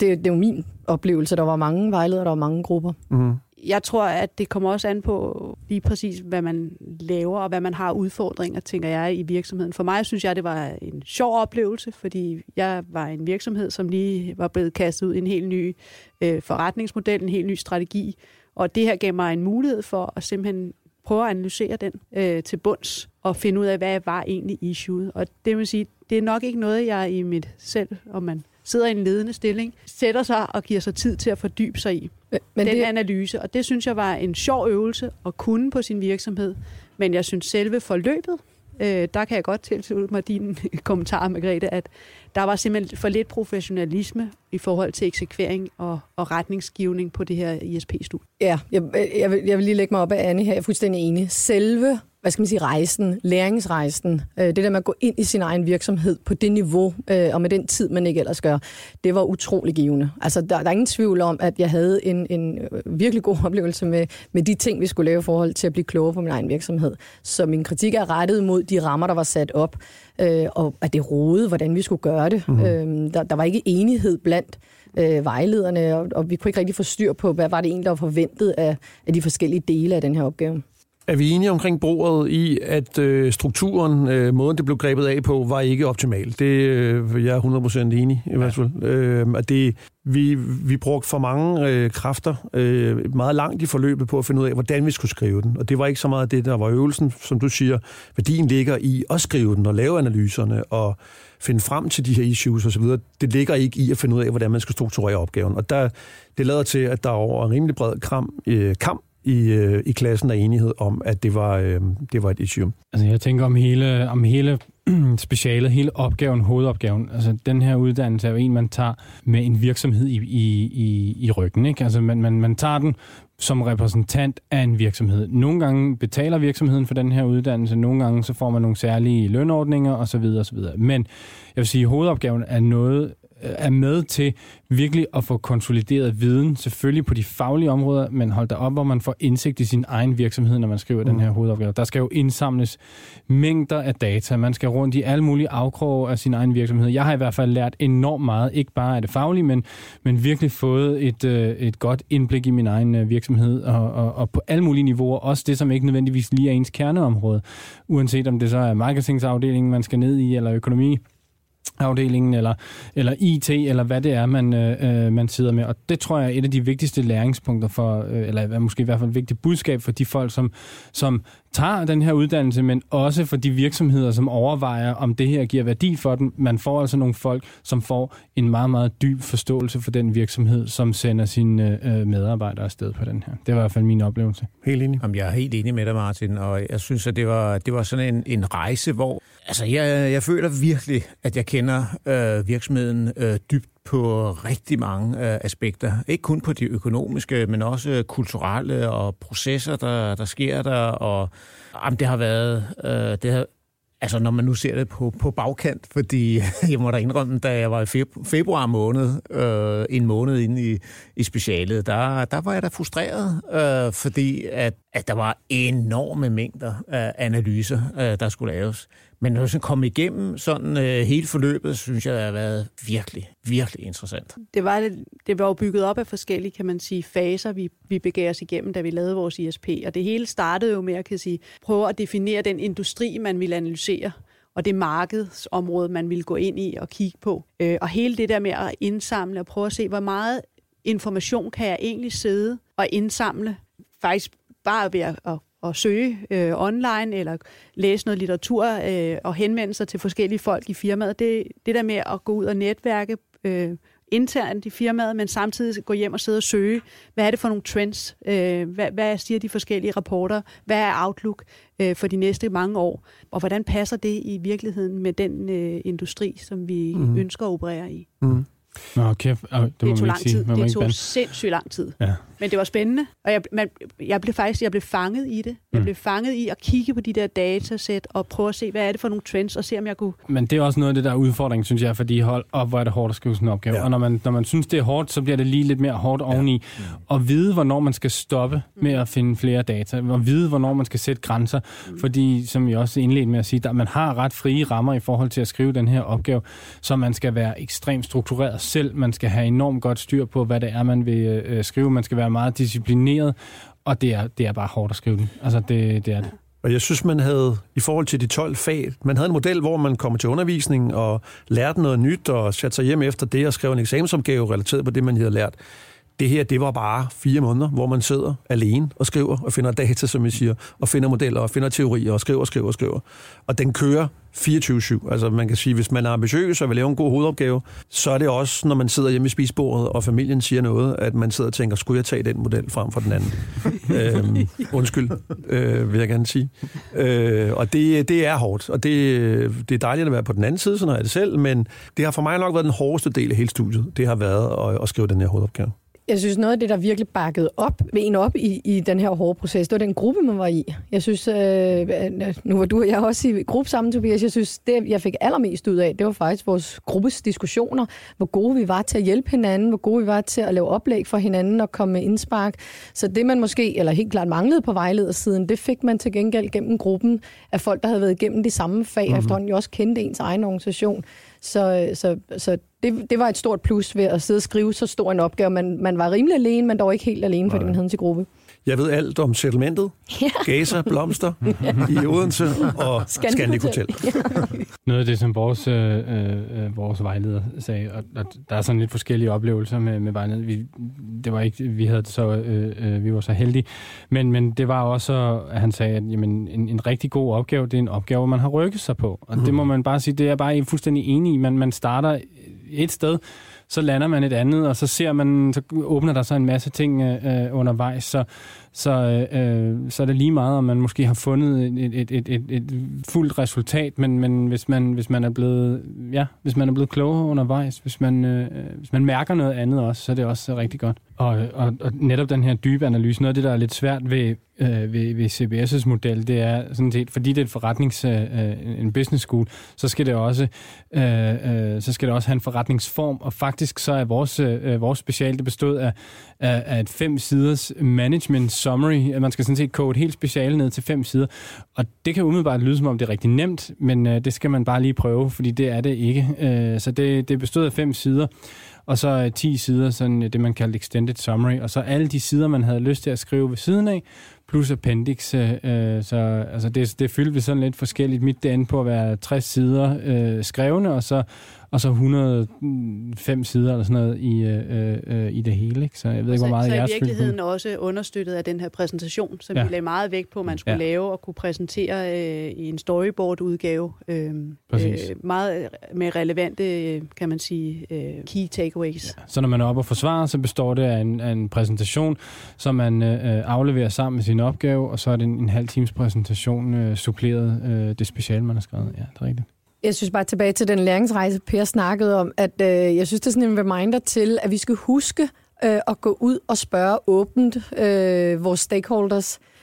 det, det jo min oplevelse. Der var mange vejledere, der var mange grupper. Mm jeg tror, at det kommer også an på lige præcis, hvad man laver, og hvad man har udfordringer, tænker jeg, i virksomheden. For mig synes jeg, det var en sjov oplevelse, fordi jeg var en virksomhed, som lige var blevet kastet ud i en helt ny øh, forretningsmodel, en helt ny strategi, og det her gav mig en mulighed for at simpelthen prøve at analysere den øh, til bunds, og finde ud af, hvad var egentlig issue. Og det vil sige, det er nok ikke noget, jeg i mit selv, om man sidder i en ledende stilling, sætter sig og giver sig tid til at fordybe sig i men den det... analyse. Og det synes jeg var en sjov øvelse at kunne på sin virksomhed. Men jeg synes selve forløbet, øh, der kan jeg godt tilslutte mig din kommentar, Margrethe, at der var simpelthen for lidt professionalisme i forhold til eksekvering og, og retningsgivning på det her ISP-studie. Ja, jeg, jeg, vil, jeg vil lige lægge mig op af Anne her. Jeg er fuldstændig enig. Selve hvad skal man sige, rejsen, læringsrejsen, øh, det der med at gå ind i sin egen virksomhed på det niveau, øh, og med den tid, man ikke ellers gør, det var utrolig givende. Altså, der, der er ingen tvivl om, at jeg havde en, en øh, virkelig god oplevelse med, med de ting, vi skulle lave i forhold til at blive klogere på min egen virksomhed. Så min kritik er rettet mod de rammer, der var sat op, øh, og at det rode, hvordan vi skulle gøre det. Mm-hmm. Øh, der, der var ikke enighed blandt øh, vejlederne, og, og vi kunne ikke rigtig få styr på, hvad var det egentlig, der var forventet af, af de forskellige dele af den her opgave. Er vi enige omkring bordet i, at øh, strukturen, øh, måden det blev grebet af på, var ikke optimal? Det øh, jeg er 100% enig i hvert fald. Øh, at det, vi, vi brugte for mange øh, kræfter øh, meget langt i forløbet på at finde ud af, hvordan vi skulle skrive den. Og det var ikke så meget det, der var øvelsen, som du siger. Værdien ligger i at skrive den og lave analyserne og finde frem til de her issues osv. Det ligger ikke i at finde ud af, hvordan man skal strukturere opgaven. Og der, det lader til, at der er over en rimelig bred kram, øh, kamp i, øh, i klassen af enighed om, at det var, øh, det var et issue. Altså jeg tænker om hele, om hele specialet, hele opgaven, hovedopgaven. Altså den her uddannelse er jo en, man tager med en virksomhed i, i, i, i ryggen. Ikke? Altså man, man, man tager den som repræsentant af en virksomhed. Nogle gange betaler virksomheden for den her uddannelse, nogle gange så får man nogle særlige lønordninger osv. osv. Men jeg vil sige, at hovedopgaven er noget er med til virkelig at få konsolideret viden, selvfølgelig på de faglige områder, men hold da op, hvor man får indsigt i sin egen virksomhed, når man skriver mm. den her hovedopgave. Der skal jo indsamles mængder af data. Man skal rundt i alle mulige afkroge af sin egen virksomhed. Jeg har i hvert fald lært enormt meget, ikke bare af det faglige, men, men virkelig fået et, øh, et godt indblik i min egen øh, virksomhed, og, og, og på alle mulige niveauer, også det, som ikke nødvendigvis lige er ens kerneområde, uanset om det så er marketingsafdelingen, man skal ned i, eller økonomi afdelingen eller, eller IT, eller hvad det er, man, øh, øh, man sidder med. Og det tror jeg er et af de vigtigste læringspunkter for, øh, eller måske i hvert fald et vigtigt budskab for de folk, som, som tager den her uddannelse, men også for de virksomheder, som overvejer, om det her giver værdi for dem. Man får altså nogle folk, som får en meget, meget dyb forståelse for den virksomhed, som sender sine øh, medarbejdere afsted på den her. Det var i hvert fald min oplevelse. Helt enig. Jamen, jeg er helt enig med dig, Martin, og jeg synes, at det var, det var sådan en, en rejse, hvor altså, jeg, jeg føler virkelig, at jeg kender øh, virksomheden øh, dybt på rigtig mange øh, aspekter. Ikke kun på de økonomiske, men også kulturelle og processer, der, der sker der. Og jamen, det har været... Øh, det har, Altså, når man nu ser det på, på bagkant, fordi jeg må da indrømme, da jeg var i februar måned, øh, en måned inde i, i specialet, der, der var jeg da frustreret, øh, fordi at, at der var enorme mængder af analyser, øh, der skulle laves. Men når jeg kom igennem sådan øh, hele forløbet, synes jeg, det har været virkelig, virkelig interessant. Det var, det var jo bygget op af forskellige, kan man sige, faser, vi, vi begav os igennem, da vi lavede vores ISP. Og det hele startede jo med at kan sige, prøve at definere den industri, man ville analysere og det markedsområde, man ville gå ind i og kigge på. Øh, og hele det der med at indsamle og prøve at se, hvor meget information kan jeg egentlig sidde og indsamle, faktisk bare ved at, at at søge øh, online eller læse noget litteratur øh, og henvende sig til forskellige folk i firmaet. Det, det der med at gå ud og netværke øh, internt i firmaet, men samtidig gå hjem og sidde og søge, hvad er det for nogle trends? Øh, hvad, hvad siger de forskellige rapporter? Hvad er outlook øh, for de næste mange år? Og hvordan passer det i virkeligheden med den øh, industri, som vi mm. ønsker at operere i? Mm. Nå, kæft. Oh, det, det tog lang tid. Det tog sindssygt lang tid. Ja. Men det var spændende, og jeg, man, jeg blev faktisk jeg blev fanget i det. Jeg mm. blev fanget i at kigge på de der datasæt og prøve at se, hvad er det for nogle trends, og se om jeg kunne... Men det er også noget af det der udfordring, synes jeg, fordi hold op, hvor er det hårdt at skrive sådan en opgave. Ja. Og når man, når man synes, det er hårdt, så bliver det lige lidt mere hårdt ja. oveni. Mm. Og vide, hvornår man skal stoppe med at finde flere data, og vide, hvornår man skal sætte grænser. Mm. Fordi, som jeg også indledte med at sige, at man har ret frie rammer i forhold til at skrive den her opgave, så man skal være ekstremt struktureret selv. Man skal have enormt godt styr på, hvad det er, man vil øh, skrive. Man skal være meget disciplineret, og det er, det er bare hårdt at skrive den. Altså, det, det er det. Og jeg synes, man havde, i forhold til de 12 fag, man havde en model, hvor man kom til undervisning og lærte noget nyt og satte sig hjem efter det og skrev en eksamensopgave relateret på det, man havde lært. Det her, det var bare fire måneder, hvor man sidder alene og skriver og finder data, som jeg siger, og finder modeller og finder teorier og skriver og skriver og skriver. Og den kører 24-7. Altså man kan sige, hvis man er ambitiøs og vil lave en god hovedopgave, så er det også, når man sidder hjemme i spisbordet, og familien siger noget, at man sidder og tænker, skulle jeg tage den model frem for den anden? øhm, undskyld, øh, vil jeg gerne sige. Øh, og det, det er hårdt, og det, det er dejligt at være på den anden side, sådan er det selv, men det har for mig nok været den hårdeste del af hele studiet. Det har været at, at skrive den her hovedopgave. Jeg synes, noget af det, der virkelig bakkede op, en op i, i den her hårde proces, det var den gruppe, man var i. Jeg synes, øh, nu var du og jeg også i gruppe sammen, Tobias, jeg synes, det jeg fik allermest ud af, det var faktisk vores gruppes diskussioner, hvor gode vi var til at hjælpe hinanden, hvor gode vi var til at lave oplæg for hinanden og komme med indspark. Så det, man måske, eller helt klart manglede på vejledersiden, det fik man til gengæld gennem gruppen af folk, der havde været igennem de samme fag, mm-hmm. efterhånden jo også kendte ens egen organisation. Så, så, så det, det var et stort plus ved at sidde og skrive så stor en opgave. Man, man var rimelig alene, men dog ikke helt alene, fordi man havde til gruppe. Jeg ved alt om settlementet, ja. Gaza, blomster i Odense og Scandic Hotel. Ja. Noget af det, som vores, øh, øh, vores vejleder sagde, og, og der er sådan lidt forskellige oplevelser med, med vejleder. Vi, det var ikke, vi havde så, øh, øh, vi var så heldige, men, men det var også, at han sagde, at jamen, en, en rigtig god opgave, det er en opgave, man har rykket sig på. Og mm. det må man bare sige, det er jeg bare fuldstændig enig i. Man, man starter et sted, så lander man et andet, og så ser man, så åbner der sig en masse ting øh, øh undervejs. Så, så, øh, øh, så er det lige meget, om man måske har fundet et, et, et, et, et fuldt resultat, men, men hvis, man, hvis, man er blevet, ja, hvis man er blevet klogere undervejs, hvis man, øh, øh hvis man mærker noget andet også, så er det også rigtig godt. Og, og, og netop den her dybe analyse, noget af det, der er lidt svært ved, øh, ved, ved CBS' model, det er sådan set, fordi det er et forretnings, øh, øh, en business school, så skal det også øh, øh, så skal det også have en forretningsform, og faktisk så er vores, øh, øh vores special, det bestod af, af, af et fem siders management summary, at man skal sådan set kode et helt speciale ned til fem sider, og det kan umiddelbart lyde som om det er rigtig nemt, men øh, det skal man bare lige prøve, fordi det er det ikke. Øh, så det, det bestod af fem sider, og så øh, 10 sider, sådan øh, det man kalder extended summary, og så alle de sider, man havde lyst til at skrive ved siden af, plus appendix, øh, øh så altså det, det fyldte vi sådan lidt forskelligt. Mit det endte på at være 60 sider øh, skrevne, og så og så 105 sider eller sådan noget i, øh, øh, i det hele. Ikke? Så jeg ved ikke, hvor meget så jeg i virkeligheden også understøttet af den her præsentation, som ja. vi lagde meget vægt på, man skulle ja. lave og kunne præsentere øh, i en storyboard-udgave. Øh, øh, meget med relevante, kan man sige, øh, key takeaways. Ja. Så når man er oppe og forsvarer, så består det af en, af en præsentation, som man øh, afleverer sammen med sin opgave, og så er det en, en halv times præsentation øh, suppleret øh, det speciale, man har skrevet. Ja, det er rigtigt. Jeg synes bare tilbage til den læringsrejse, Per snakkede om, at øh, jeg synes, det er sådan en reminder til, at vi skal huske øh, at gå ud og spørge åbent øh, vores stakeholders, Øh,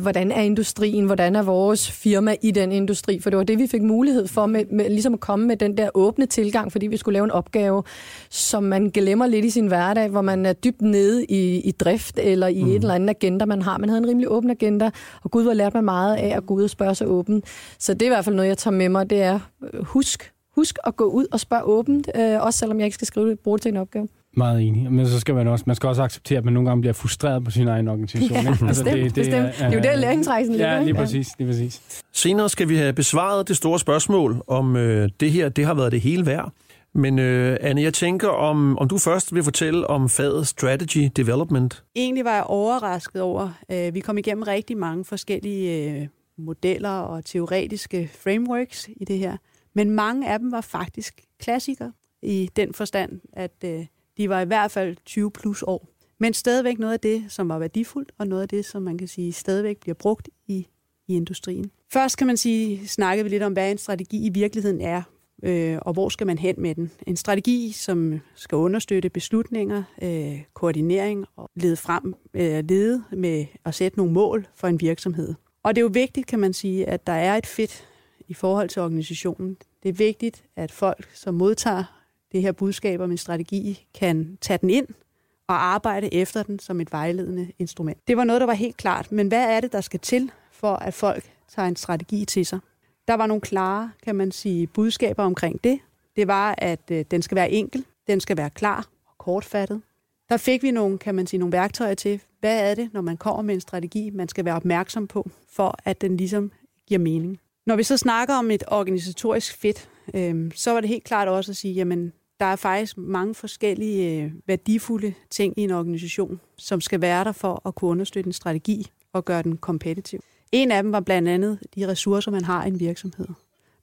hvordan er industrien, hvordan er vores firma i den industri, for det var det, vi fik mulighed for, med, med ligesom at komme med den der åbne tilgang, fordi vi skulle lave en opgave, som man glemmer lidt i sin hverdag, hvor man er dybt nede i, i drift, eller i mm. et eller andet agenda, man har. Man havde en rimelig åben agenda, og Gud, var lært man meget af at gå ud og spørge sig åbent. Så det er i hvert fald noget, jeg tager med mig, det er øh, husk, husk at gå ud og spørge åbent, øh, også selvom jeg ikke skal skrive det, bruge det til en opgave. Meget enig. Men så skal man også, man skal også acceptere, at man nogle gange bliver frustreret på sin egen organisation. Ja, ikke? altså, bestemt, det, det, bestemt. Er, det er jo der læringsrejsen ligger. Ja, lige præcis, lige præcis. Senere skal vi have besvaret det store spørgsmål, om øh, det her det har været det hele værd. Men øh, Anne, jeg tænker, om, om du først vil fortælle om faget Strategy Development. Egentlig var jeg overrasket over, øh, vi kom igennem rigtig mange forskellige øh, modeller og teoretiske frameworks i det her. Men mange af dem var faktisk klassikere i den forstand, at øh, de var i hvert fald 20 plus år. Men stadigvæk noget af det, som var værdifuldt, og noget af det, som man kan sige stadigvæk bliver brugt i, i industrien. Først kan man sige, snakkede vi lidt om, hvad en strategi i virkeligheden er, øh, og hvor skal man hen med den. En strategi, som skal understøtte beslutninger, øh, koordinering og lede frem, øh, lede med at sætte nogle mål for en virksomhed. Og det er jo vigtigt, kan man sige, at der er et fedt i forhold til organisationen. Det er vigtigt, at folk, som modtager det her budskab om en strategi, kan tage den ind og arbejde efter den som et vejledende instrument. Det var noget, der var helt klart. Men hvad er det, der skal til, for at folk tager en strategi til sig? Der var nogle klare, kan man sige, budskaber omkring det. Det var, at øh, den skal være enkel, den skal være klar og kortfattet. Der fik vi nogle, kan man sige, nogle værktøjer til, hvad er det, når man kommer med en strategi, man skal være opmærksom på, for at den ligesom giver mening. Når vi så snakker om et organisatorisk fedt, øh, så var det helt klart også at sige, jamen der er faktisk mange forskellige øh, værdifulde ting i en organisation, som skal være der for at kunne understøtte en strategi og gøre den kompetitiv. En af dem var blandt andet de ressourcer, man har i en virksomhed,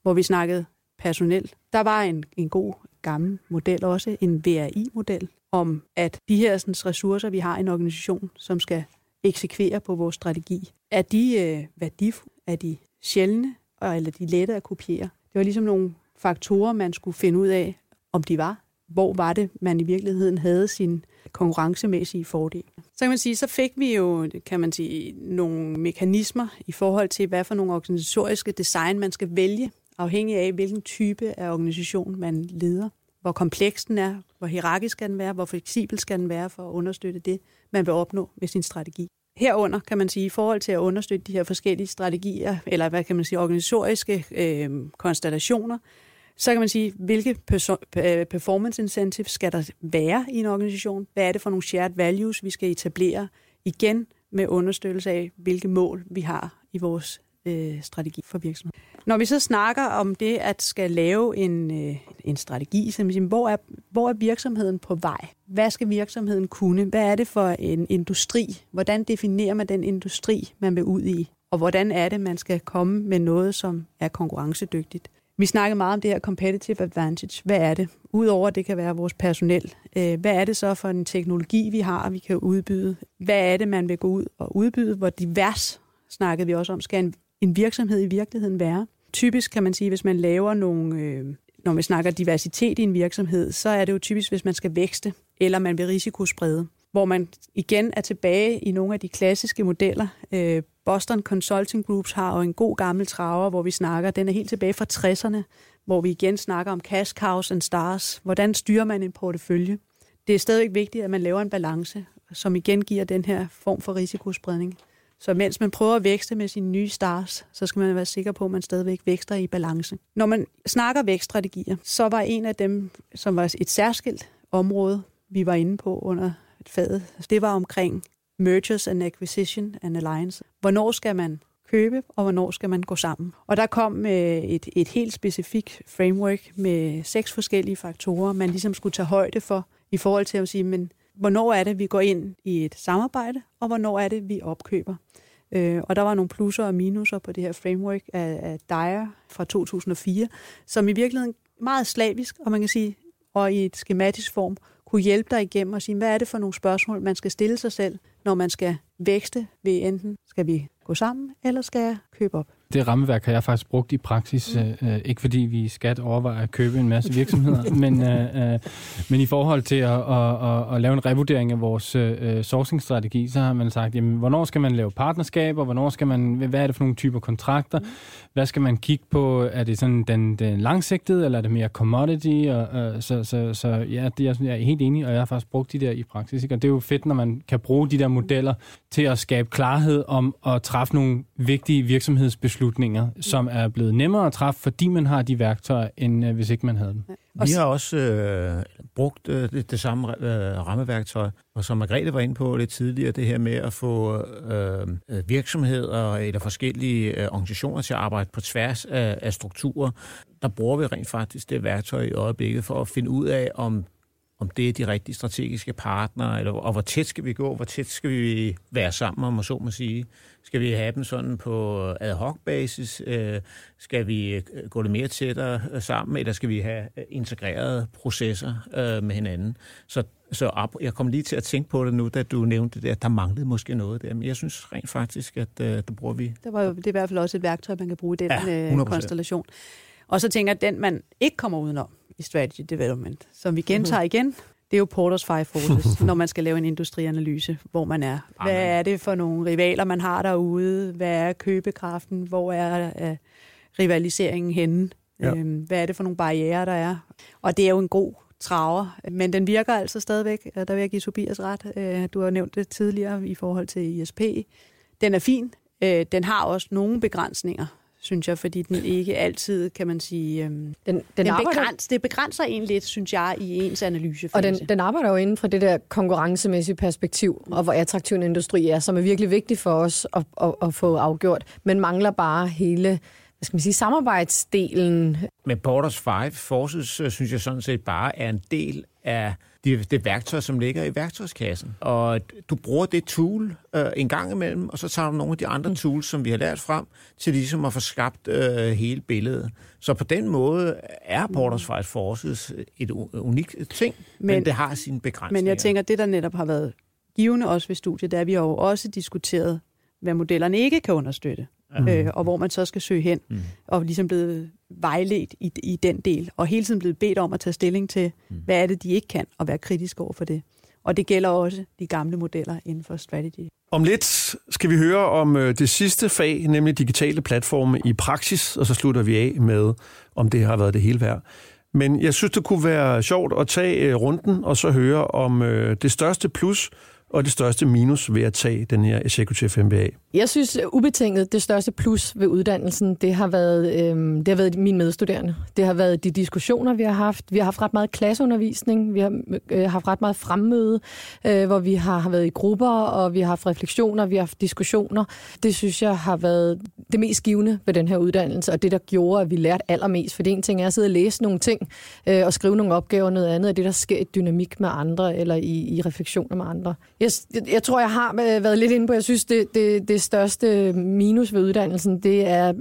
hvor vi snakkede personel. Der var en, en god gammel model også, en VRI-model, om at de her sådan, ressourcer, vi har i en organisation, som skal eksekvere på vores strategi, er de øh, værdifulde, er de sjældne, eller de lette at kopiere. Det var ligesom nogle faktorer, man skulle finde ud af, om de var. Hvor var det, man i virkeligheden havde sin konkurrencemæssige fordel. Så kan man sige, så fik vi jo, kan man sige, nogle mekanismer i forhold til, hvad for nogle organisatoriske design man skal vælge, afhængig af, hvilken type af organisation man leder. Hvor kompleks den er, hvor hierarkisk skal den være, hvor fleksibel skal den være for at understøtte det, man vil opnå med sin strategi. Herunder kan man sige, i forhold til at understøtte de her forskellige strategier, eller hvad kan man sige, organisatoriske øh, konstellationer, så kan man sige, hvilke øh, performance incentives skal der være i en organisation? Hvad er det for nogle shared values, vi skal etablere? Igen med understøttelse af, hvilke mål vi har i vores øh, strategi for virksomheden. Når vi så snakker om det at skal lave en, øh, en strategi, så siger, hvor, er, hvor er virksomheden på vej? Hvad skal virksomheden kunne? Hvad er det for en industri? Hvordan definerer man den industri, man vil ud i? Og hvordan er det, man skal komme med noget, som er konkurrencedygtigt? Vi snakkede meget om det her competitive advantage. Hvad er det? Udover at det kan være vores personel. Øh, hvad er det så for en teknologi, vi har, vi kan udbyde? Hvad er det, man vil gå ud og udbyde? Hvor divers, snakkede vi også om, skal en, en virksomhed i virkeligheden være? Typisk kan man sige, hvis man laver nogle, øh, når vi snakker diversitet i en virksomhed, så er det jo typisk, hvis man skal vækste, eller man vil risikosprede hvor man igen er tilbage i nogle af de klassiske modeller. Øh, Boston Consulting Groups har jo en god gammel traver, hvor vi snakker, den er helt tilbage fra 60'erne, hvor vi igen snakker om cash cows and stars. Hvordan styrer man en portefølje? Det er stadigvæk vigtigt, at man laver en balance, som igen giver den her form for risikospredning. Så mens man prøver at vækste med sine nye stars, så skal man være sikker på, at man stadigvæk vækster i balance. Når man snakker vækststrategier, så var en af dem, som var et særskilt område, vi var inde på under fadet, det var omkring mergers and acquisition and alliance. Hvornår skal man købe, og hvornår skal man gå sammen. Og der kom øh, et, et helt specifikt framework med seks forskellige faktorer, man ligesom skulle tage højde for i forhold til at sige, men hvornår er det, vi går ind i et samarbejde, og hvornår er det, vi opkøber. Øh, og der var nogle plusser og minuser på det her framework af, af Dyer fra 2004, som i virkeligheden meget slavisk, og man kan sige, og i et skematisk form, kunne hjælpe dig igennem og sige, hvad er det for nogle spørgsmål, man skal stille sig selv, når man skal vækste ved enten, skal vi gå sammen, eller skal jeg købe op? Det rammeværk har jeg faktisk brugt i praksis, mm. øh, ikke fordi vi i skat overvejer at købe en masse virksomheder, men, øh, øh, men i forhold til at, at, at, at lave en revurdering af vores øh, sourcing-strategi, så har man sagt, jamen, hvornår skal man lave partnerskaber, hvornår skal man, hvad er det for nogle typer kontrakter, mm hvad skal man kigge på, er det sådan den, den langsigtede, eller er det mere commodity, og, øh, så, så, så ja, det er, jeg er helt enig, og jeg har faktisk brugt de der i praksis, ikke? og det er jo fedt, når man kan bruge de der modeller til at skabe klarhed om at træffe nogle vigtige virksomhedsbeslutninger, som er blevet nemmere at træffe, fordi man har de værktøjer, end øh, hvis ikke man havde dem. Vi har også øh, brugt øh, det, det samme øh, rammeværktøj, og som Margrethe var inde på lidt tidligere, det her med at få øh, øh virksomheder eller forskellige øh, organisationer til at arbejde på tværs af, af strukturer. Der bruger vi rent faktisk det værktøj i øjeblikket for at finde ud af, om om det er de rigtige strategiske partnere, eller, og hvor tæt skal vi gå, hvor tæt skal vi være sammen, om man så må sige. Skal vi have dem sådan på ad hoc basis? Øh, skal vi øh, gå lidt mere tættere øh, sammen, eller skal vi have integrerede processer med hinanden? Så, så jeg kom lige til at tænke på det nu, da du nævnte det, at der manglede måske noget der. Men jeg synes rent faktisk, at det bruger vi. Det, var jo, det er i hvert fald også et værktøj, man kan bruge i den ja, konstellation. Og så tænker jeg, at den, man ikke kommer udenom, i strategy development, som vi gentager igen. Det er jo Porters Five Forces, når man skal lave en industrianalyse, hvor man er. Hvad er det for nogle rivaler, man har derude? Hvad er købekraften? Hvor er uh, rivaliseringen henne? Ja. Øhm, hvad er det for nogle barriere, der er? Og det er jo en god traver, men den virker altså stadigvæk. Der vil jeg give Tobias ret. Øh, du har nævnt det tidligere i forhold til ISP. Den er fin. Øh, den har også nogle begrænsninger synes jeg, fordi den ikke altid, kan man sige... Øhm, den, den, den arbejder... begræns, det begrænser en lidt, synes jeg, i ens analyse. Og den, den arbejder jo inden for det der konkurrencemæssige perspektiv, og hvor attraktiv en industri er, som er virkelig vigtigt for os at, at, at få afgjort, men mangler bare hele hvad skal man sige, samarbejdsdelen. Men Porters Five Forces, øh, synes jeg sådan set bare er en del af det, det værktøj, som ligger i værktøjskassen. Og du bruger det tool øh, en gang imellem, og så tager du nogle af de andre tools, som vi har lært frem, til ligesom at få skabt øh, hele billedet. Så på den måde er Porters Five Forces et unikt ting, men, men det har sine begrænsninger. Men jeg tænker, det der netop har været givende også ved studiet, der vi har jo også diskuteret, hvad modellerne ikke kan understøtte mm. øh, og hvor man så skal søge hen, mm. og ligesom blevet vejledt i, i den del, og hele tiden blevet bedt om at tage stilling til, mm. hvad er det, de ikke kan, og være kritisk over for det. Og det gælder også de gamle modeller inden for strategy. Om lidt skal vi høre om øh, det sidste fag, nemlig digitale platforme i praksis, og så slutter vi af med, om det har været det hele værd. Men jeg synes, det kunne være sjovt at tage øh, runden og så høre om øh, det største plus og det største minus ved at tage den her Executive MBA? Jeg synes ubetinget, det største plus ved uddannelsen, det har været, øh, det har været mine medstuderende. Det har været de diskussioner, vi har haft. Vi har haft ret meget klasseundervisning, vi har øh, haft ret meget fremmøde, øh, hvor vi har, har været i grupper, og vi har haft refleksioner, vi har haft diskussioner. Det synes jeg har været det mest givende ved den her uddannelse, og det, der gjorde, at vi lærte allermest. For det en ting er at sidde og læse nogle ting, øh, og skrive nogle opgaver, noget andet er det, der sker i dynamik med andre, eller i, i refleksioner med andre. Jeg, jeg tror, jeg har øh, været lidt inde på, jeg synes, det, det, det største minus ved uddannelsen, det er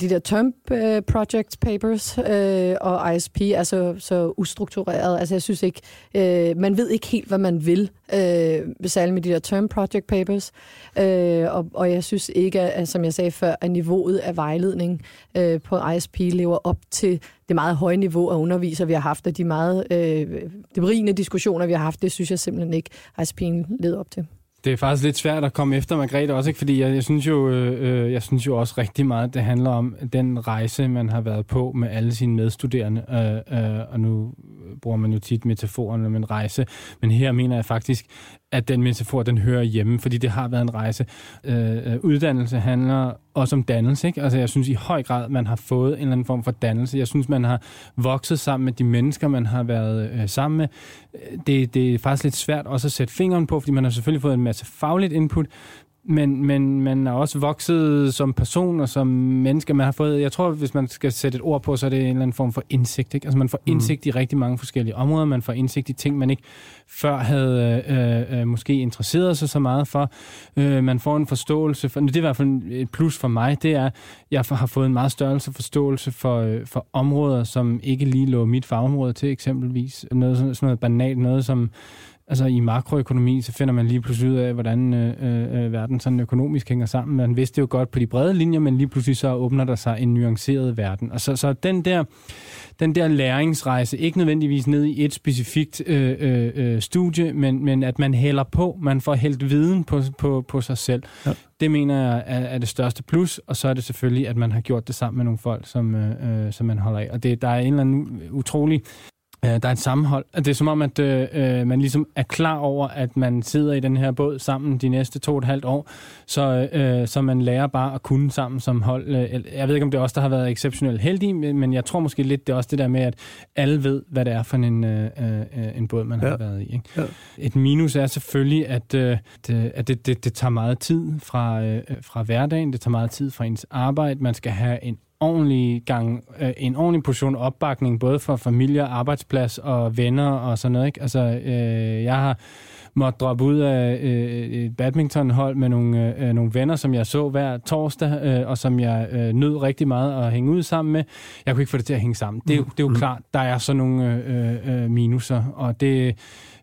de der term øh, project papers øh, og ISP er så, så ustruktureret. Altså, jeg synes ikke, øh, man ved ikke helt, hvad man vil, øh, særligt med de der term project papers. Øh, og, og jeg synes ikke, at, som jeg sagde før, at niveauet af vejledning øh, på ISP lever op til det meget høje niveau af underviser, vi har haft, og de meget øh, de berigende diskussioner, vi har haft, det synes jeg simpelthen ikke, ISP'en leder op til det er faktisk lidt svært at komme efter Margrethe også, ikke? fordi jeg, jeg, synes jo, øh, øh, jeg synes jo også rigtig meget, det handler om den rejse, man har været på med alle sine medstuderende, øh, øh, og nu bruger man jo tit metaforen om en rejse, men her mener jeg faktisk, at den metafor, den hører hjemme, fordi det har været en rejse. Øh, øh, uddannelse handler også om dannelse, ikke? Altså jeg synes i høj grad, man har fået en eller anden form for dannelse. Jeg synes, man har vokset sammen med de mennesker, man har været øh, sammen med. Det, det er faktisk lidt svært også at sætte fingeren på, fordi man har selvfølgelig fået en masse fagligt input, men, men man er også vokset som person og som menneske. Man har fået, jeg tror, hvis man skal sætte et ord på, så er det en eller anden form for indsigt. Ikke? Altså man får mm. indsigt mm. i rigtig mange forskellige områder. Man får indsigt i ting, man ikke før havde øh, øh, måske interesseret sig så meget for. Øh, man får en forståelse for, det er i hvert fald et plus for mig, det er, jeg har fået en meget størrelse forståelse for, øh, for områder, som ikke lige lå mit fagområde til eksempelvis. Noget, sådan noget banalt, noget som altså i makroøkonomi, så finder man lige pludselig ud af, hvordan øh, øh, øh, verden sådan økonomisk hænger sammen. Man vidste jo godt på de brede linjer, men lige pludselig så åbner der sig en nuanceret verden. Og så, så den der den der læringsrejse, ikke nødvendigvis ned i et specifikt øh, øh, øh, studie, men, men at man hælder på, man får hældt viden på, på, på sig selv. Ja. Det mener jeg er, er det største plus, og så er det selvfølgelig, at man har gjort det sammen med nogle folk, som, øh, øh som man holder af. Og det, der er en eller anden utrolig Øh, der er et sammenhold. Det er som om, at øh, øh, man ligesom er klar over, at man sidder i den her båd sammen de næste to og et halvt år, så, øh, så man lærer bare at kunne sammen som hold. Øh, jeg ved ikke, om det er også der har været exceptionelt heldige, men jeg tror måske lidt, det er også det der med, at alle ved, hvad det er for en, øh, øh, en båd, man ja. har været i. Ikke? Ja. Et minus er selvfølgelig, at, øh, det, at det, det, det tager meget tid fra, øh, fra hverdagen, det tager meget tid fra ens arbejde, man skal have en ordentlig gang, øh, en ordentlig portion opbakning, både for familie, arbejdsplads og venner og sådan noget. Ikke? Altså, øh, jeg har måtte droppe ud af øh, et badmintonhold med nogle, øh, nogle venner, som jeg så hver torsdag, øh, og som jeg øh, nød rigtig meget at hænge ud sammen med. Jeg kunne ikke få det til at hænge sammen. Det, er, det er jo mm. klart, der er så nogle øh, øh, minuser, og det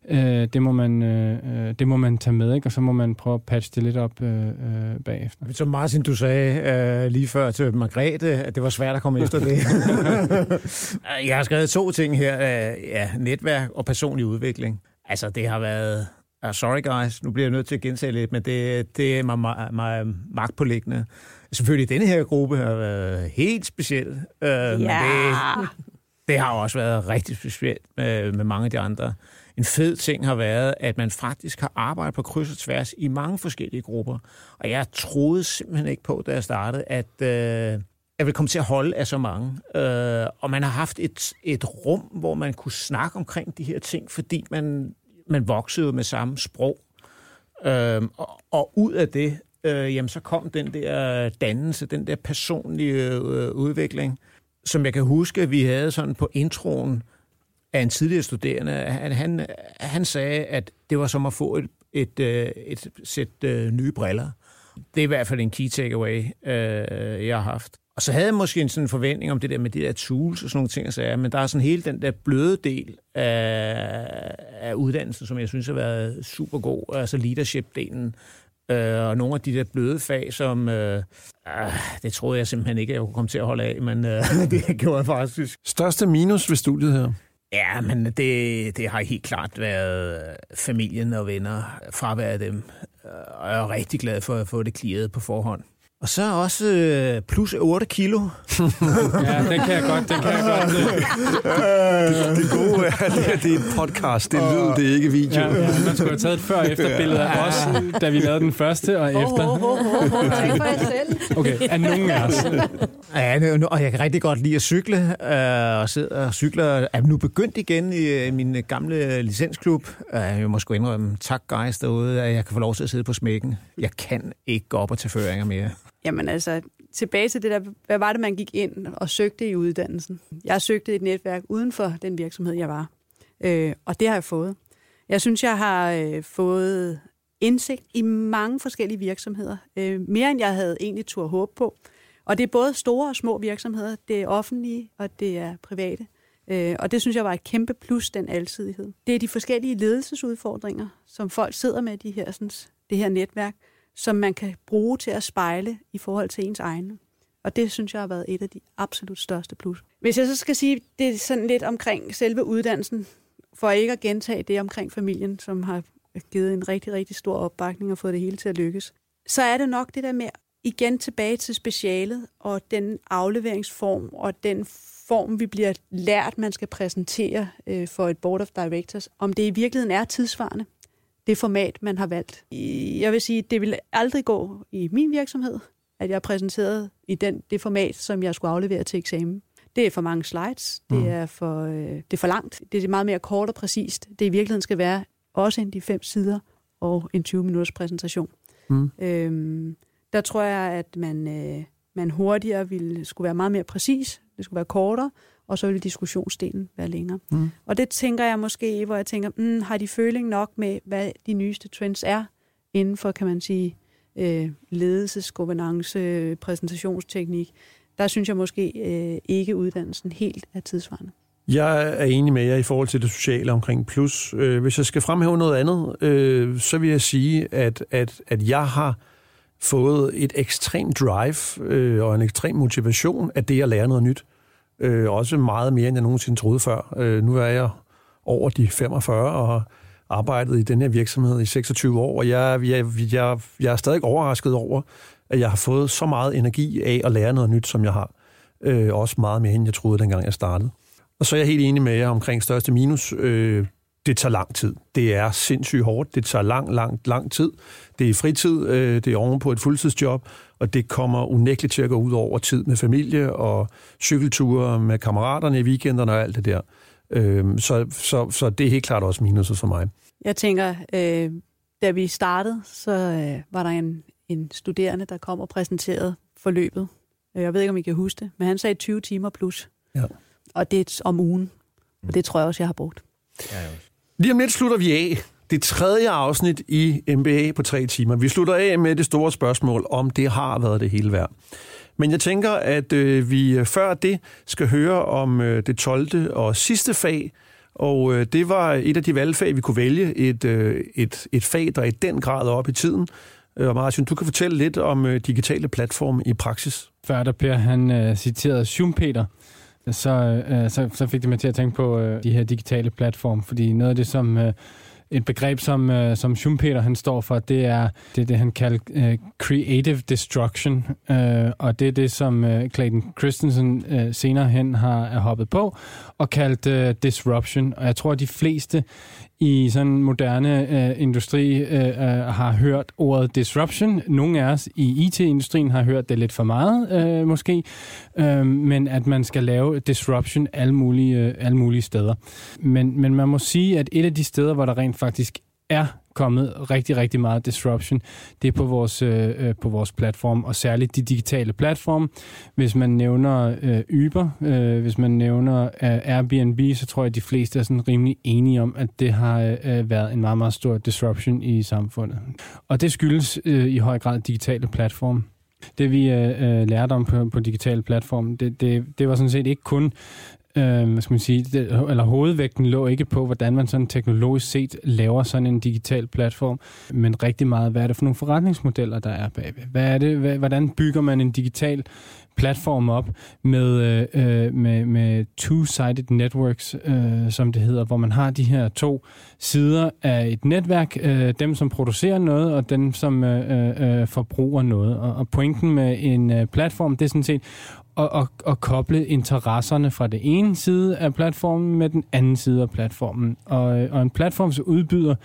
Øh, det, må man, øh, øh, det må man tage med, ikke? og så må man prøve at patche det lidt op øh, øh, bagefter. Som Martin, du sagde øh, lige før til Margrethe, at det var svært at komme efter det. jeg har skrevet to ting her. Øh, ja, netværk og personlig udvikling. Altså, det har været... Uh, sorry guys, nu bliver jeg nødt til at gentage lidt, men det, det er mig, mig, mig magtpålæggende. Selvfølgelig, denne her gruppe har været helt speciel. Øh, ja. Men det, det har også været rigtig specielt med, med mange af de andre en fed ting har været, at man faktisk har arbejdet på kryds og tværs i mange forskellige grupper. Og jeg troede simpelthen ikke på, da jeg startede, at øh, jeg ville komme til at holde af så mange. Øh, og man har haft et, et rum, hvor man kunne snakke omkring de her ting, fordi man, man voksede med samme sprog. Øh, og, og ud af det, øh, jamen, så kom den der dannelse, den der personlige øh, udvikling, som jeg kan huske, at vi havde sådan på introen, af en tidligere studerende. Han, han, han sagde, at det var som at få et, et, et, et sæt øh, nye briller. Det er i hvert fald en key takeaway, øh, jeg har haft. Og så havde jeg måske en sådan forventning om det der med de der tools og sådan nogle ting, så men der er sådan hele den der bløde del af, af uddannelsen, som jeg synes har været super god, altså leadership-delen, øh, og nogle af de der bløde fag, som øh, øh, det troede jeg simpelthen ikke, at jeg kunne komme til at holde af, men øh, det gjorde jeg faktisk. Største minus ved studiet her? Ja, men det, det har helt klart været familien og venner, fravær af dem. Og jeg er rigtig glad for at få det klaret på forhånd. Og så også øh, plus 8 kilo. ja, den kan jeg godt, den kan jeg godt. det, det gode er, det, det er et podcast, det er lyd, det er ikke video. Ja, ja, man skulle have taget et før-efter-billede af os, da vi lavede den første og efter. Oh, oh, oh, oh, selv. Okay, er nogen af os. Ja, nu, og jeg kan rigtig godt lide at cykle, øh, og sidde og cykle. Er nu begyndt igen i øh, min gamle licensklub. Øh, jeg må sgu indrømme, tak guys derude, at jeg kan få lov til at sidde på smækken. Jeg kan ikke gå op og tage føringer mere. Jamen altså, tilbage til det der, hvad var det, man gik ind og søgte i uddannelsen? Jeg søgte et netværk uden for den virksomhed, jeg var. Øh, og det har jeg fået. Jeg synes, jeg har øh, fået indsigt i mange forskellige virksomheder. Øh, mere end jeg havde egentlig tur håb på. Og det er både store og små virksomheder. Det er offentlige, og det er private. Øh, og det synes jeg var et kæmpe plus, den alsidighed. Det er de forskellige ledelsesudfordringer, som folk sidder med, de her, sådan, det her netværk, som man kan bruge til at spejle i forhold til ens egne. Og det synes jeg har været et af de absolut største plus. Hvis jeg så skal sige, det er sådan lidt omkring selve uddannelsen, for ikke at gentage det omkring familien, som har givet en rigtig, rigtig stor opbakning og fået det hele til at lykkes, så er det nok det der med igen tilbage til specialet og den afleveringsform og den form, vi bliver lært, man skal præsentere øh, for et board of directors, om det i virkeligheden er tidsvarende, det format, man har valgt. Jeg vil sige, det vil aldrig gå i min virksomhed, at jeg er præsenteret i den, det format, som jeg skulle aflevere til eksamen. Det er for mange slides, det, mm. er, for, øh, det er for langt, det er meget mere kort og præcist. Det i virkeligheden skal være også end de fem sider og en 20-minutters præsentation. Mm. Øhm, der tror jeg, at man, øh, man hurtigere ville skulle være meget mere præcis, det skulle være kortere, og så ville diskussionsdelen være længere. Mm. Og det tænker jeg måske, hvor jeg tænker, mm, har de føling nok med, hvad de nyeste trends er inden for, kan man sige, øh, ledelses, governance, præsentationsteknik. Der synes jeg måske øh, ikke, uddannelsen helt er tidsvarende. Jeg er enig med jer i forhold til det sociale omkring plus. Øh, hvis jeg skal fremhæve noget andet, øh, så vil jeg sige, at, at, at jeg har fået et ekstremt drive øh, og en ekstrem motivation af det at lære noget nyt. Øh, også meget mere, end jeg nogensinde troede før. Øh, nu er jeg over de 45 og har arbejdet i den her virksomhed i 26 år, og jeg, jeg, jeg, jeg er stadig overrasket over, at jeg har fået så meget energi af at lære noget nyt, som jeg har. Øh, også meget mere, end jeg troede, dengang jeg startede. Og så er jeg helt enig med jer omkring største minus. Øh, det tager lang tid. Det er sindssygt hårdt. Det tager lang, lang, lang tid. Det er fritid. Øh, det er oven på et fuldtidsjob. Og det kommer unægteligt til at gå ud over tid med familie og cykelture med kammeraterne i weekenderne og alt det der. Øh, så, så, så det er helt klart også minuset for mig. Jeg tænker, øh, da vi startede, så øh, var der en, en studerende, der kom og præsenterede forløbet. Jeg ved ikke, om I kan huske det, men han sagde 20 timer plus. Ja og det er om ugen. Og det tror jeg også, jeg har brugt. Ja, Lige om lidt slutter vi af. Det tredje afsnit i MBA på tre timer. Vi slutter af med det store spørgsmål, om det har været det hele værd. Men jeg tænker, at øh, vi øh, før det skal høre om øh, det 12. og sidste fag, og øh, det var et af de valgfag, vi kunne vælge. Et, øh, et, et fag, der i den grad er op i tiden. Øh, og Martin, du kan fortælle lidt om øh, digitale platforme i praksis. Før der Per, han øh, citerede Schumpeter, så, øh, så, så fik det mig til at tænke på øh, de her digitale platforme, fordi noget af det, som øh, et begreb, som, øh, som Schumpeter han står for, det er det, er det han kalder øh, creative destruction, øh, og det er det, som øh, Clayton Christensen øh, senere hen har er hoppet på og kaldt øh, disruption. Og jeg tror, at de fleste i sådan moderne øh, industri øh, øh, har hørt ordet disruption. Nogle af os i IT-industrien har hørt det lidt for meget, øh, måske, øh, men at man skal lave disruption alle mulige, øh, alle mulige steder. Men, men man må sige, at et af de steder, hvor der rent faktisk er kommet rigtig, rigtig meget disruption. Det er på vores, øh, øh på vores platform, og særligt de digitale platforme. Hvis man nævner øh, Uber, øh, hvis man nævner øh, Airbnb, så tror jeg, at de fleste er sådan rimelig enige om, at det har øh, øh, været en meget, meget stor disruption i samfundet. Og det skyldes øh, i høj grad digitale platforme. Det vi øh, øh lærte om på, på digitale platforme, det, det, det var sådan set ikke kun øh, hvad skal man sige, det, eller hovedvægten lå ikke på, hvordan man sådan teknologisk set laver sådan en digital platform, men rigtig meget, hvad er det for nogle forretningsmodeller, der er bagved? Hvad er det, hvad, hvordan bygger man en digital platform op med, øh, øh med, med two-sided networks, øh, som det hedder, hvor man har de her to sider af et netværk, øh, dem som producerer noget, og dem som øh, øh, øh forbruger noget. Og, og pointen med en øh, platform, det er sådan set at, at, at koble interesserne fra det ene side af platformen med den anden side af platformen. Og, øh, og en platforms udbyder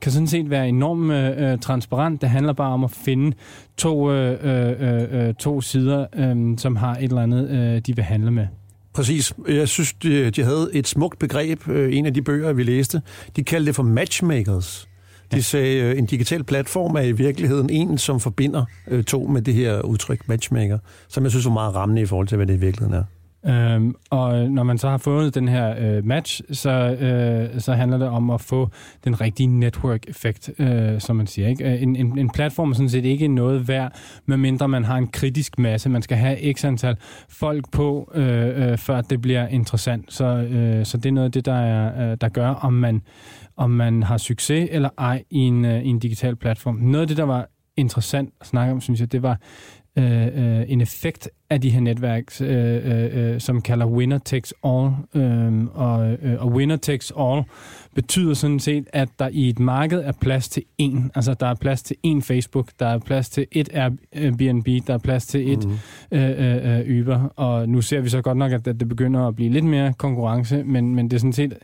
kan sådan set være enormt øh, øh, transparent. Det handler bare om at finde to, øh, øh, øh, øh, to sider, øh, som har et eller andet, øh, de vil handle med. Præcis. Jeg synes, de, de havde et smukt begreb, øh, en af de bøger, vi læste. De kaldte det for matchmakers. De sagde, at øh, en digital platform er i virkeligheden en, som forbinder øh, to med det her udtryk matchmaker, som jeg synes er meget rammende i forhold til, hvad det i virkeligheden er. Øhm, og øh, når man så har fået den her øh, match, så, øh, så handler det om at få den rigtige network-effekt, øh, som man siger. Ikke? Øh, en, en, en platform er sådan set ikke noget værd, medmindre man har en kritisk masse. Man skal have x antal folk på, øh, øh, før det bliver interessant. Så, øh, så det er noget af det, der, er, øh, der gør, om man, om man har succes eller ej i en, øh, i en digital platform. Noget af det, der var interessant at snakke om, synes jeg, det var øh, øh, en effekt af de her netværk, øh, øh, øh, som kalder winner takes all. Øh, og, øh, og winner takes all betyder sådan set, at der i et marked er plads til én. Altså, der er plads til én Facebook, der er plads til et Airbnb, der er plads til et mm. øh, øh, Uber. Og nu ser vi så godt nok, at det begynder at blive lidt mere konkurrence, men, men det er sådan set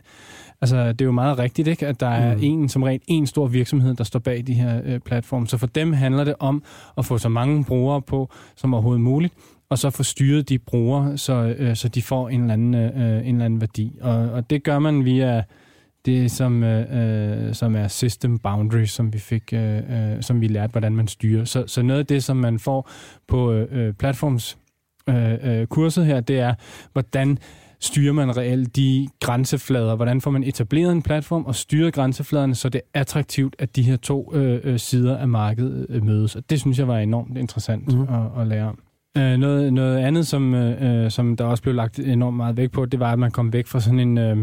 Altså, det er jo meget rigtigt, ikke? at der er mm. en, som rent en stor virksomhed, der står bag de her øh, platforme. Så for dem handler det om at få så mange brugere på som overhovedet muligt, og så få styret de brugere, så, øh, så de får en eller anden, øh, en eller anden værdi. Og, og det gør man via det, som, øh, øh som er system boundaries, som vi fik, øh, øh, som vi lærte, hvordan man styrer. Så, så noget af det, som man får på øh, øh, øh, kurset her, det er, hvordan styrer man reelt de grænseflader? Hvordan får man etableret en platform og styret grænsefladerne, så det er attraktivt, at de her to øh, øh, sider af markedet øh, mødes? Og det synes jeg var enormt interessant mm. at, at lære om. Øh, noget, noget andet, som, øh, øh, som der også blev lagt enormt meget vægt på, det var, at man kom væk fra sådan en... Øh,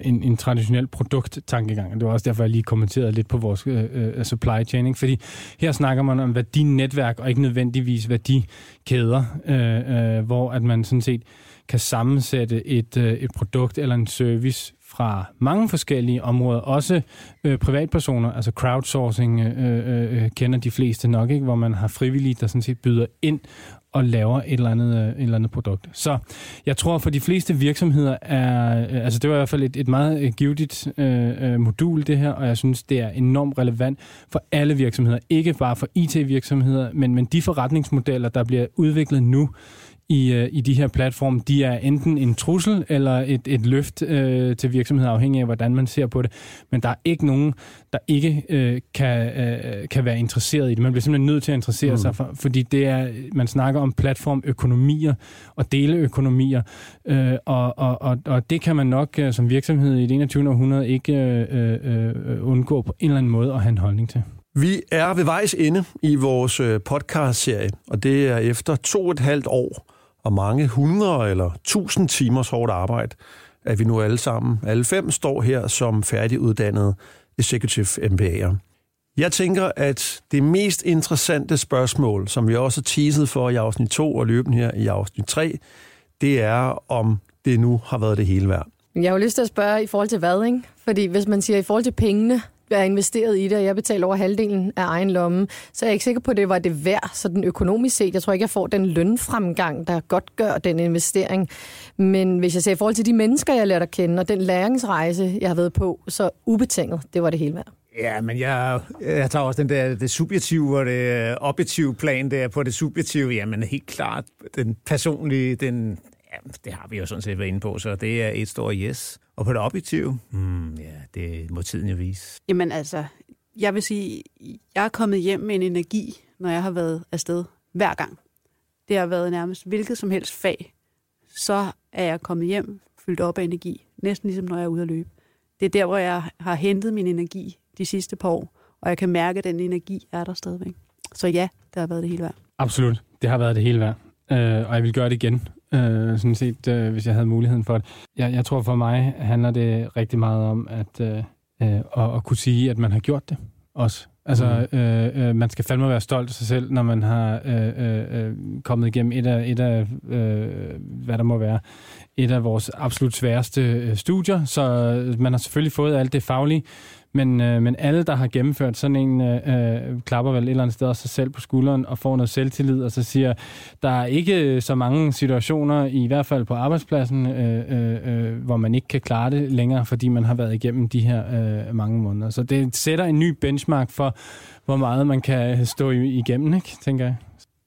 en, en traditionel produkttankegang. Det var også derfor, jeg lige kommenterede lidt på vores øh, øh, supply chain. Ikke? Fordi her snakker man om værdinetværk, og ikke nødvendigvis værdikæder, øh, øh, hvor at man sådan set kan sammensætte et, øh, et produkt eller en service fra mange forskellige områder, også øh, privatpersoner, altså crowdsourcing øh, øh, øh, kender de fleste nok, ikke? hvor man har frivillige, der sådan set byder ind og laver et eller andet, øh, et eller andet produkt. Så jeg tror for de fleste virksomheder er, øh, altså det var i hvert fald et, et meget øh, givetigt øh, øh, modul det her, og jeg synes det er enormt relevant for alle virksomheder, ikke bare for IT-virksomheder, men, men de forretningsmodeller, der bliver udviklet nu, i, øh, i de her platforme, de er enten en trussel eller et, et løft øh, til virksomheder, afhængig af, hvordan man ser på det. Men der er ikke nogen, der ikke øh, kan, øh, kan være interesseret i det. Man bliver simpelthen nødt til at interessere mm. sig, for, fordi det er, man snakker om platformøkonomier og deleøkonomier, øh, og, og, og, og det kan man nok øh, som virksomhed i det 21. århundrede ikke øh, øh, undgå på en eller anden måde at have en holdning til. Vi er ved vejs ende i vores øh, podcast-serie, og det er efter to og et halvt år og mange hundrede eller tusind timers hårdt arbejde, at vi nu alle sammen, alle fem, står her som færdiguddannede executive MBA'er. Jeg tænker, at det mest interessante spørgsmål, som vi også har teaset for i afsnit 2 og løben her i afsnit 3, det er, om det nu har været det hele værd. Jeg har jo lyst til at spørge i forhold til hvad, ikke? Fordi hvis man siger i forhold til pengene, være investeret i det, og jeg betaler over halvdelen af egen lomme, så jeg er ikke sikker på, at det var det værd, sådan økonomisk set. Jeg tror ikke, jeg får den lønfremgang, der godt gør den investering. Men hvis jeg ser i forhold til de mennesker, jeg lærte at kende, og den læringsrejse, jeg har været på, så ubetinget, det var det hele værd. Ja, men jeg, jeg tager også den der, det subjektive og det øh, objektive plan der på det subjektive. Jamen helt klart, den personlige, den, ja, det har vi jo sådan set været inde på, så det er et stort yes. Og på det objektive, hmm, ja, det må tiden jo vise. Jamen altså, jeg vil sige, jeg er kommet hjem med en energi, når jeg har været afsted hver gang. Det har været nærmest hvilket som helst fag. Så er jeg kommet hjem fyldt op af energi. Næsten ligesom når jeg er ude at løbe. Det er der, hvor jeg har hentet min energi de sidste par år. Og jeg kan mærke, at den energi er der stadigvæk. Så ja, det har været det hele værd. Absolut. Det har været det hele værd. Øh, og jeg vil gøre det igen øh, sådan set, øh, hvis jeg havde muligheden for det. Jeg, jeg tror for mig handler det rigtig meget om at, øh, øh, at, at kunne sige, at man har gjort det også. Altså, mm. øh, øh, man skal fandme være stolt af sig selv, når man har øh, øh, øh kommet igennem et af, et af øh, hvad der må være, et af vores absolut sværeste øh, studier. Så man har selvfølgelig fået alt det faglige, men, øh, men alle, der har gennemført sådan en, øh, øh, klapper vel et eller andet sted sig selv på skulderen og får noget selvtillid, og så siger, der er ikke så mange situationer, i hvert fald på arbejdspladsen, øh, øh, øh, hvor man ikke kan klare det længere, fordi man har været igennem de her øh, mange måneder. Så det sætter en ny benchmark for, hvor meget man kan stå igennem, ikke, tænker jeg.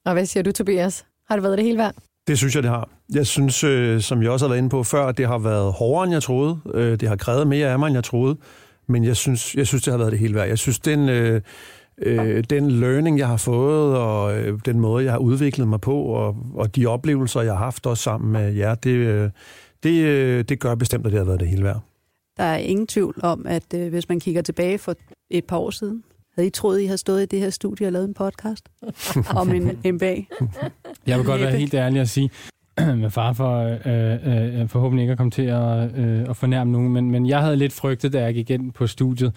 Og hvad siger du, Tobias? Har det været det hele værd? Det synes jeg, det har. Jeg synes, øh, som jeg også har været inde på før, det har været hårdere, end jeg troede. Øh, det har krævet mere af mig, end jeg troede men jeg synes, jeg synes, det har været det hele værd. Jeg synes, den, øh, øh, den learning, jeg har fået, og øh, den måde, jeg har udviklet mig på, og, og de oplevelser, jeg har haft også sammen med jer, det, øh, det, øh, det gør bestemt, at det har været det hele værd. Der er ingen tvivl om, at øh, hvis man kigger tilbage for et par år siden, havde I troet, I havde stået i det her studie og lavet en podcast om en MBA? Jeg vil godt være helt ærlig og sige, med far for øh, øh, øh, forhåbentlig ikke at komme til at, øh, at fornærme nogen, men, men jeg havde lidt frygtet, da jeg gik ind på studiet,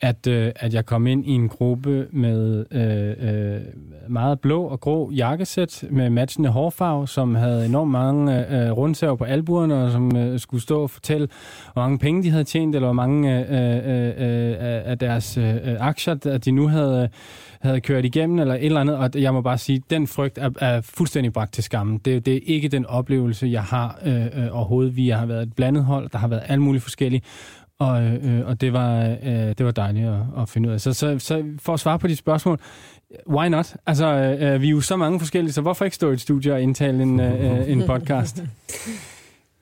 at, øh, at jeg kom ind i en gruppe med øh, øh, meget blå og grå jakkesæt med matchende hårfarve, som havde enormt mange øh, øh rundsav på albuerne, og som øh, skulle stå og fortælle, hvor mange penge de havde tjent, eller hvor mange øh, øh, øh, øh af deres øh, aktier, at de nu havde, havde kørt igennem, eller et eller andet. Og jeg må bare sige, den frygt er, er fuldstændig bragt til skammen. Det, det er ikke den oplevelse, jeg har øh, øh overhovedet. Vi har været et blandet hold, der har været alle mulige forskellige. Og, øh, øh, og det, var, øh, det var dejligt at, at finde ud af. Så, så, så for at svare på dit spørgsmål, why not? Altså, øh, øh vi er jo så mange forskellige, så hvorfor ikke stå i et studie og indtale en, øh, en podcast?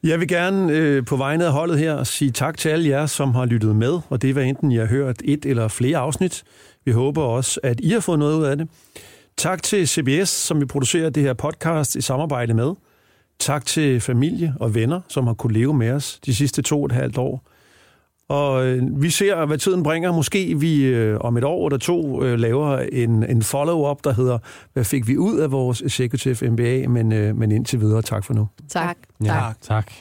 Jeg vil gerne øh, på vegne af holdet her sige tak til alle jer, som har lyttet med, og det var enten jeg har hørt et eller flere afsnit. Vi håber også, at I har fået noget ud af det. Tak til CBS, som vi producerer det her podcast i samarbejde med. Tak til familie og venner, som har kunnet leve med os de sidste to og et halvt år. Og øh, vi ser, hvad tiden bringer. Måske vi øh, om et år eller to øh, laver en, en follow-up, der hedder, hvad fik vi ud af vores Executive MBA? Men, øh, men indtil videre, tak for nu. Tak. Ja, tak.